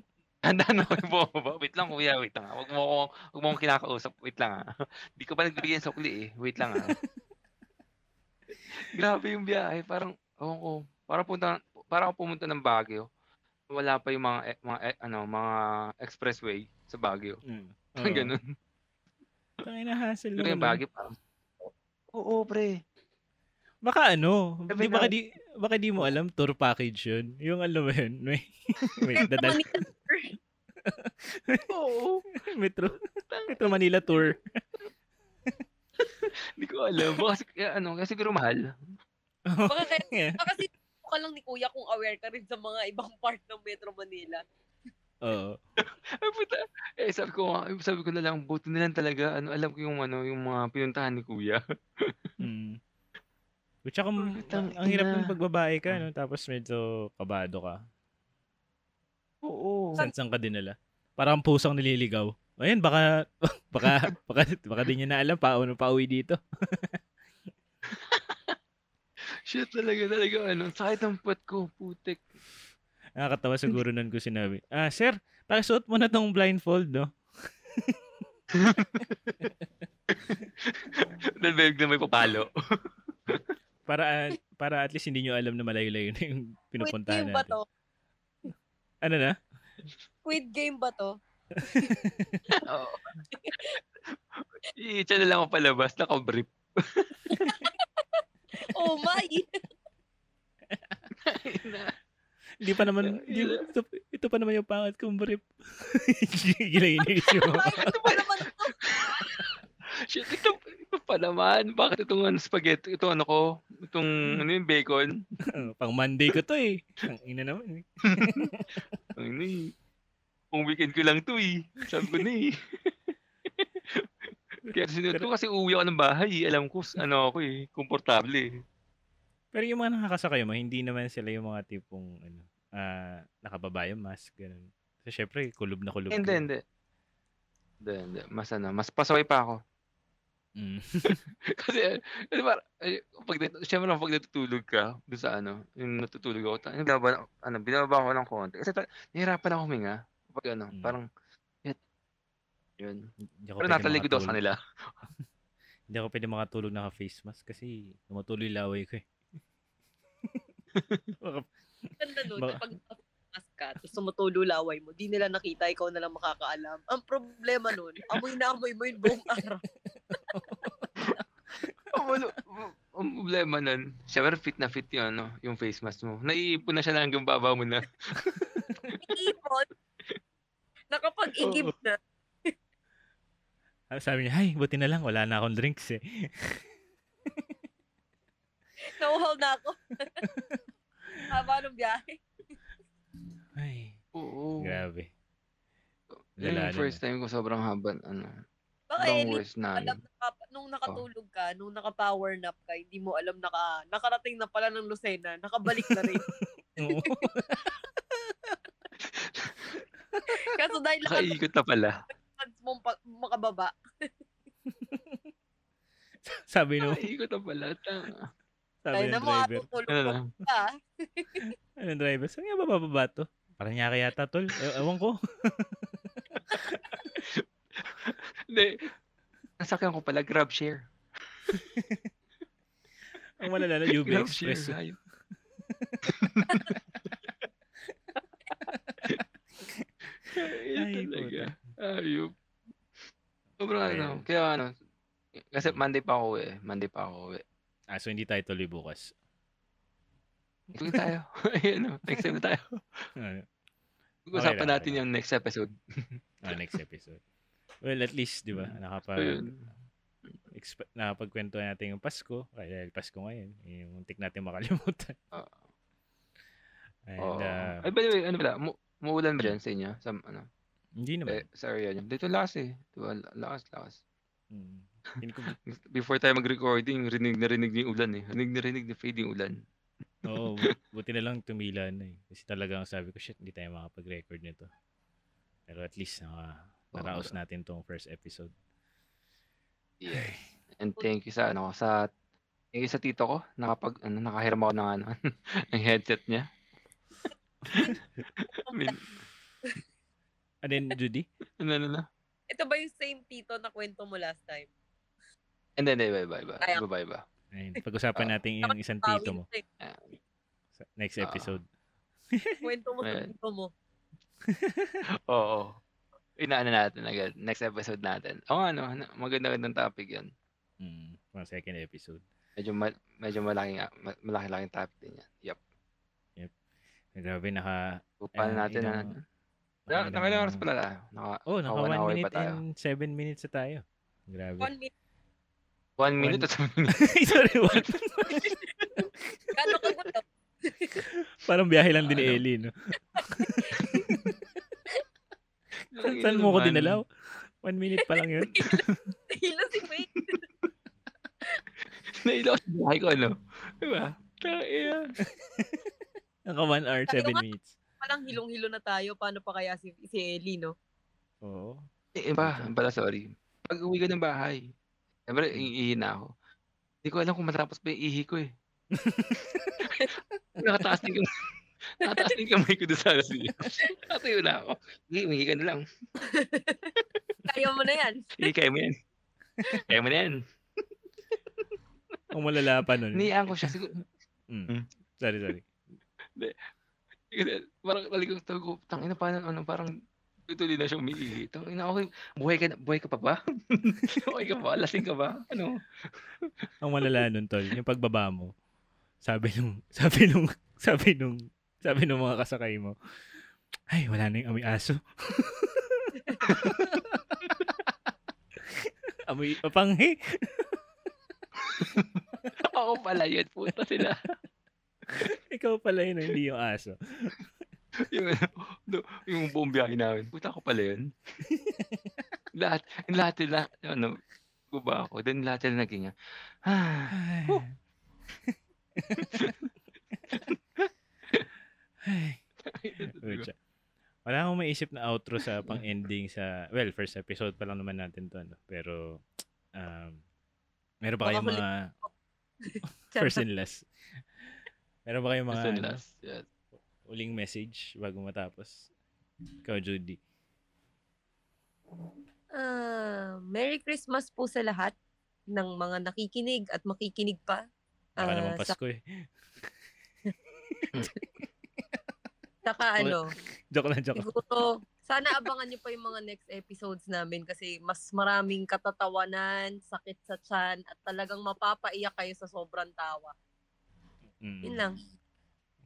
handa na ako yung bumaba. Wait lang, kuya, wait lang. ah. Huwag mo ako, huwag mo akong kinakausap. Wait lang, ah. Hindi ko pa nagbigay ng sukli, eh. Wait lang, ah. Grabe yung biyahe. Parang, ewan ko, parang punta, parang ako pumunta ng Baguio. Wala pa yung mga, eh, mga, eh, ano, mga expressway sa Baguio. Mm. Oo. ganun. Tangin na hassle naman. yung. Baguio, parang, oo, pre. Baka ano, Sabi di, baka, di, baka di mo alam, tour package yun. Yung alam mo yun, may, may dadal, Oo. metro, metro Manila tour. Hindi ko alam. Baka, kasi- kaya ano, kasi siguro mahal. Baka kaya, Yeah. baka kasi ka lang ni Kuya kung aware ka rin sa mga ibang part ng Metro Manila. Oo. Eh, sabi ko, sabi ko na lang, buti na lang talaga, ano, alam ko yung, ano, yung mga pinuntahan ni Kuya. Mm. Saka, m- Putang ang hirap ng pagbabae ka, no? tapos medyo kabado ka. Oo. Saan ka dinala? Parang pusang nililigaw. Ayun, baka, baka, baka, baka di niya na alam, paano pa uwi dito. Shit talaga, talaga, ano, sakit ng puwet ko, putik. Nakakatawa siguro nun ko sinabi, ah, sir, pakisuot mo na tong blindfold, no? Dahil big na may papalo. Para, para at least hindi nyo alam na malayo-layo na yung pinupuntahan game ba natin. to? Ano na? Squid game ba to? Oo. Iitsa na lang ako palabas, nakabrip. Oh my! Hindi pa naman, di, ito, ito pa naman yung pangat kong brief. Ginainis mo. ano ba naman to? Shit, ito, ito pa naman. Bakit itong ano, spaghetti, ito ano ko, itong ano yung bacon. Pang Monday ko to eh. Ang ina naman eh. Ano eh. Pang weekend ko lang to eh. Sabi ko na eh. Kaya sinunod ko kasi uwi ako ng bahay. eh. Alam ko, ano ako eh, komportable eh. Pero yung mga nakakasakay mo, hindi naman sila yung mga tipong ano, ah nakababa yung mask, ganun. Kasi syempre, kulob na kulob. Hindi, hindi. Hindi, hindi. Mas ano, mas pasaway pa ako. Mm. Kasi, ano ba, ay, pag, syempre pag natutulog ka, doon sa ano, yung natutulog ako, yung binaba, ano, binababa ko ng konti. Kasi ta- nahihirapan ako huminga. Pag ano, Mm. parang. Yun. Hindi ako Pero nasa likod ako sa nila. Hindi ako pwede makatulog naka face mask kasi tumutuloy yung laway ko eh. Baka- Ganda nun, Baka- kapag mas ka, tapos sumutulo laway mo, di nila nakita, ikaw na lang makakaalam. Ang problema nun, amoy na amoy mo yung buong araw. Ang problema nun, syempre fit na fit yung, ano, yung face mask mo. Naiipon na siya na hanggang baba mo na. Ipon. Nakapag-igib na. Ah, Sabi niya, ay, buti na lang, wala na akong drinks eh. Nauhaw na ako. Haba ng biyahe. Ay, Oo. grabe. Yung Lala first nun, eh. time ko sobrang haba, ano, Baka Ellie, worst namin. alam na ka- nung nakatulog ka, nung naka-power nap ka, hindi mo alam naka, nakarating na pala ng Lucena, nakabalik na rin. Oo. Kaso dahil nakatulog Nakaikot na pala. Mong pa- makababa. Sabi nung, Nakaikot na pala. Tama. sabi Dahil ng driver, Ano pa. ano driver, saan nga ba bababa to? Parang nyaka yata, tol. E- ewan ko. Hindi. Nasakyan ko pala, grab share. Ang malalala, UB Grab Express. share. Ay, talaga. puta. Ano. Ayun. Kaya ano. Kasi Monday pa ako eh. Monday pa ako eh. Ah, so hindi tayo tuloy bukas. Tuloy tayo. Ayun o. Next time na tayo. Ah, Pag-usapan lang, natin okay yung next episode. ah, next episode. Well, at least, di ba, nakapag, Ayun. exp- nakapagkwentuhan natin yung Pasko. Kaya dahil Pasko ngayon, yung muntik natin makalimutan. Oo. And, Oo. uh, Ay, by the way, ano pala? Mu- Muulan ba dyan sa inyo? Sa, ano, hindi naman. eh, area nyo? Dito lakas eh. Diba? Lakas, lakas. Mm. Ko, Before tayo mag-recording, rinig na rinig ni ulan eh. Rinig na rinig ni Fade yung ulan. Oo, bu- buti na lang tumila na eh. Kasi talagang sabi ko, shit, hindi tayo makapag-record nito. Pero at least, naka, naraos natin tong first episode. Yeah. And thank you sa ano sa thank you sa tito ko nakapag ano nakahiram ako ng ano ng headset niya. Min, And then, Judy? ano ano na. Ito ba yung same tito na kwento mo last time? And then bye bye bye. Ay, Bye bye ba. Ayun, pag-usapan Ah. natin yung isang tito mo Ah, sa next Ah. episode. Kwento mo sa tito mo. Oo. Inaano natin agad. Next episode natin. Oo ano, ano, maganda gandang topic 'yan. Mm, pang second episode. Medyo ma- medyo malaking ma- malaki-laking topic din 'yan. Yep. Grabe, naka... Paano Ah, natin na Na, ilang- nakailang oras pala tayo? Naka, Oh, naka one 1 hour minute and 7 minutes na tayo. Grabe. One minute. One minute One- at seven minutes. Sorry, one. Kano ka gusto? Parang biyahe lang din ni Ano? Ellie, no? Saan mo ko dinalaw? One minute pa lang yun. Hilo si Wade. Nailaw sa bahay ko, ano? Diba? Kaya, Naka 1 hour, 7 Tayo nga. minutes. Parang hilong-hilo na tayo. Paano pa kaya si, si Ellie, no? Oo. eh, iba, pala, sorry. Pag uwi ko ng bahay, siyempre, iihi na ako. Hindi ko alam kung matapos pa yung ihi ko eh. Nakataas din yung Nakataas din kamay ko doon sa alas niya. Nakatayo na ako. Hindi, umihi ka na lang. Kaya mo na yan. Hindi, kaya mo yan. Kaya mo na yan. Ang malala pa nun. Niyaan ko siya. Siguro, Mm. Hmm. Sorry, sorry. Parang talikong tawag ko, tangina pa ano, parang tuloy na siya umiihi. Tangina, okay, buhay ka, na, buhay ka pa ba? okay ka pa? Lasing ka ba? Ano? Ang malala nun, tol, yung pagbaba mo, sabi nung, sabi nung, sabi nung, sabi nung mga kasakay mo, ay, wala na yung amoy aso. amoy papanghi. Ako pala yun, puta sila. Ikaw pala yun, hindi yung aso. yung, ano, yung buong biyahe namin. Puta ako pala yun. lahat, yung lahat nila, ano, guba ako. Then lahat nila naging, ah. Pucha. Wala akong maisip na outro sa pang-ending sa, well, first episode pa lang naman natin to, no? pero, um, meron ba kayong mga first and last? Meron ba kayong mga ano, last. Yes. uling message bago matapos? Ikaw, Judy. Ah, Merry Christmas po sa lahat ng mga nakikinig at makikinig pa. Baka Ah, naman sa- Pasko eh. Saka ano, Joke lang, joke siguro, sana abangan niyo pa yung mga next episodes namin kasi mas maraming katatawanan, sakit sa tiyan, at talagang mapapaiyak kayo sa sobrang tawa. Mm. Yun lang.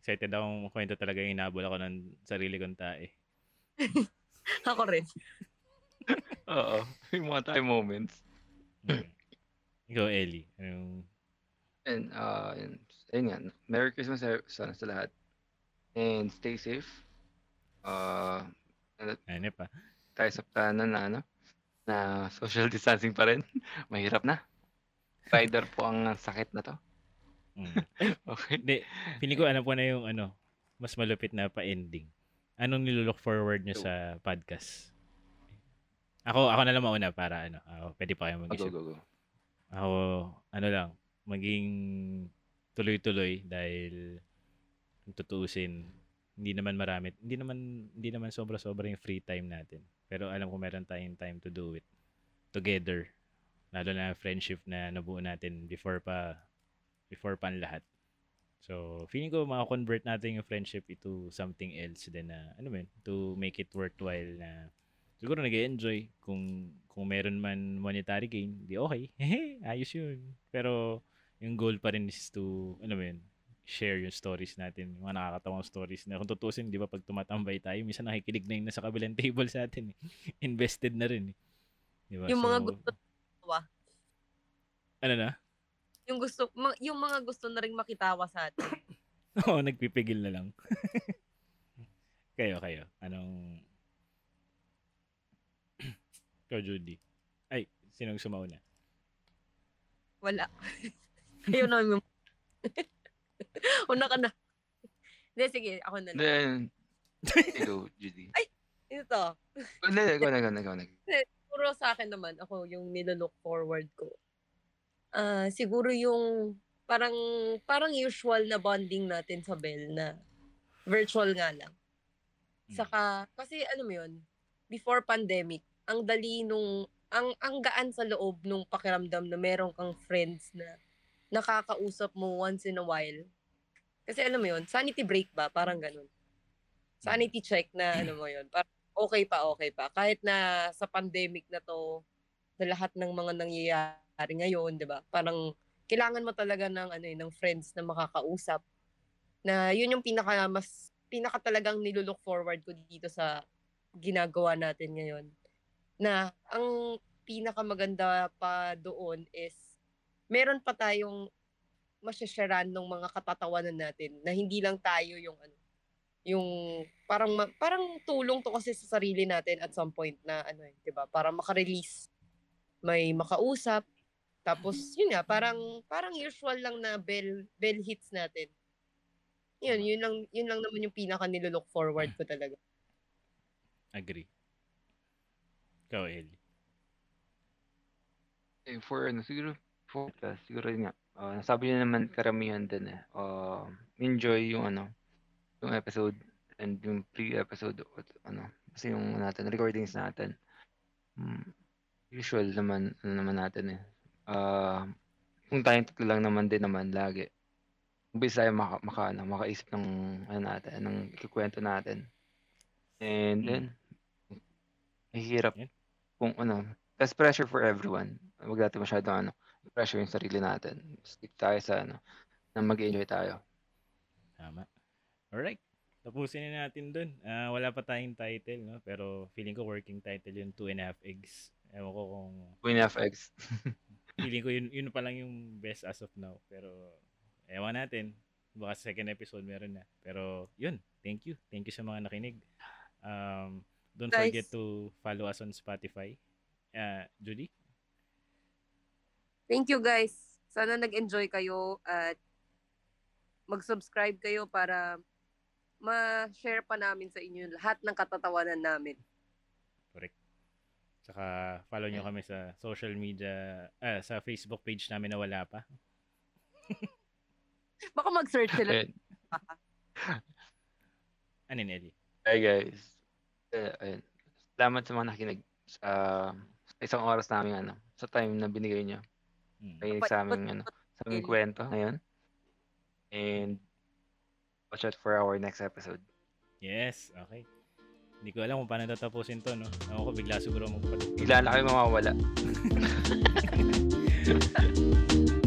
Excited akong kwento talaga yung hinabol ako ng sarili kong tae. Ako rin. Oo. Yung mga time moments. Mm. Ikaw, Ellie. Anong... And, uh, yun, ayun nga. Merry Christmas sa, sana sa lahat. And stay safe. Uh, Ano pa? tayo sa plano na ano, na social distancing pa rin. Mahirap na. Spider po ang sakit na to. Mm. Okay. Hindi, feeling ko alam ko na yung ano, mas malupit na pa-ending. Anong nilook forward nyo Go. sa podcast? Ako, ako na lang mauna para ano, ako, pwede pa kayo Oh, go, mag-isip. go, go. Ako, ano lang, maging tuloy-tuloy dahil kung tutuusin, hindi naman marami, hindi naman, hindi naman sobra-sobra yung free time natin. Pero alam ko meron tayong time to do it together. Lalo na friendship na nabuo natin before pa, before pa ang lahat. So, feeling ko maka-convert natin yung friendship into something else din na, ano man, to make it worthwhile na siguro nag enjoy kung kung meron man monetary gain, di okay. Hehe, ayos yun. Pero yung goal pa rin is to, ano yun, share yung stories natin, yung mga nakakatawang stories na kung tutusin, di ba, pag tumatambay tayo, minsan nakikinig na yung nasa kabilang table sa atin. Eh. Invested na rin. Eh. Di ba? Yung mga So, gusto tawa. Ano na? Yung gusto, ma- yung mga gusto na rin makitawa sa atin. Oo, nagpipigil na lang. kayo, kayo. Anong... Ikaw, Judy. Ay, sinong sumauna? Wala. Ayun na yung... Una ka na. Hindi, sige, ako na lang. Then, ikaw, Judy. Ito. Hindi, ikaw na, ikaw na, ikaw na. Siguro sa akin naman, ako yung nilolook forward ko. Ah, siguro yung parang parang usual na bonding natin sa Bell na virtual nga lang. Saka kasi ano mo yun, before pandemic, ang dali nung ang ang gaan sa loob nung pakiramdam na meron kang friends na nakakausap mo once in a while. Kasi alam mo yun, sanity break ba? Parang ganun. Sanity check na ano mo yun. Parang okay pa, okay pa. Kahit na sa pandemic na to, na lahat ng mga nangyayari ngayon, 'di ba? Parang kailangan mo talaga ng ano eh, ng friends na makakausap. Na yun yung pinaka mas pinaka talagang nilulook forward ko dito sa ginagawa natin ngayon. Na ang pinaka maganda pa doon is meron pa tayong masyasharan ng mga katatawanan natin na hindi lang tayo yung ano yung parang parang tulong to kasi sa sarili natin at some point na ano eh, 'di ba? Para maka-release may makausap. Tapos, yun nga, parang, parang usual lang na bell, bell hits natin. Yun, yun lang, yun lang naman yung pinaka nilook forward ko talaga. Agree. Ikaw, Ellie. Eh, for ano, siguro, for class, siguro yun nga. ah, nasabi niyo naman karamihan din eh. ah, enjoy yung ano, yung episode and yung pre-episode at ano, kasi yung natin, recordings natin. Hmm, usual naman, ano naman natin eh. Ah, kung tayong tatlo lang naman din naman lagi. Umbis tayo maka, maka, ano, makaisip ng ano natin, ng ikukwento natin. And then, mahirap Yan. kung ano, less pressure for everyone. Huwag natin masyadong ano, pressure yung sarili natin. Stick tayo sa ano, na mag-enjoy tayo. Tama. Alright. Tapusin na natin dun. Ah, wala pa tayong title, no? Pero feeling ko working title yung two and a half eggs. Ewan ko kung... Queen FX. Feeling ko yun, yun pa lang yung best as of now. Pero, ewan natin. Baka sa second episode meron na. Pero, yun. Thank you. Thank you sa mga nakinig. Um, don't Guys. forget to follow us on Spotify. Uh, Judy? Thank you guys. Sana nag-enjoy kayo at mag-subscribe kayo para ma-share pa namin sa inyo lahat ng katatawanan namin. Correct. Saka follow nyo kami sa social media, ah, sa Facebook page namin na wala pa. Baka mag-search sila. Ayun. Ano yun? Hi guys. Eh, ayun. Salamat sa mga nakinig sa, sa isang oras namin ano, sa time na binigay niyo. Hmm. Nakinig sa aming ano, sa aming kwento ngayon. And watch out for our next episode. Yes, okay. Hindi ko alam kung paano tatapusin to, no? Ako ko bigla siguro magpat. Bigla na kayo mawawala.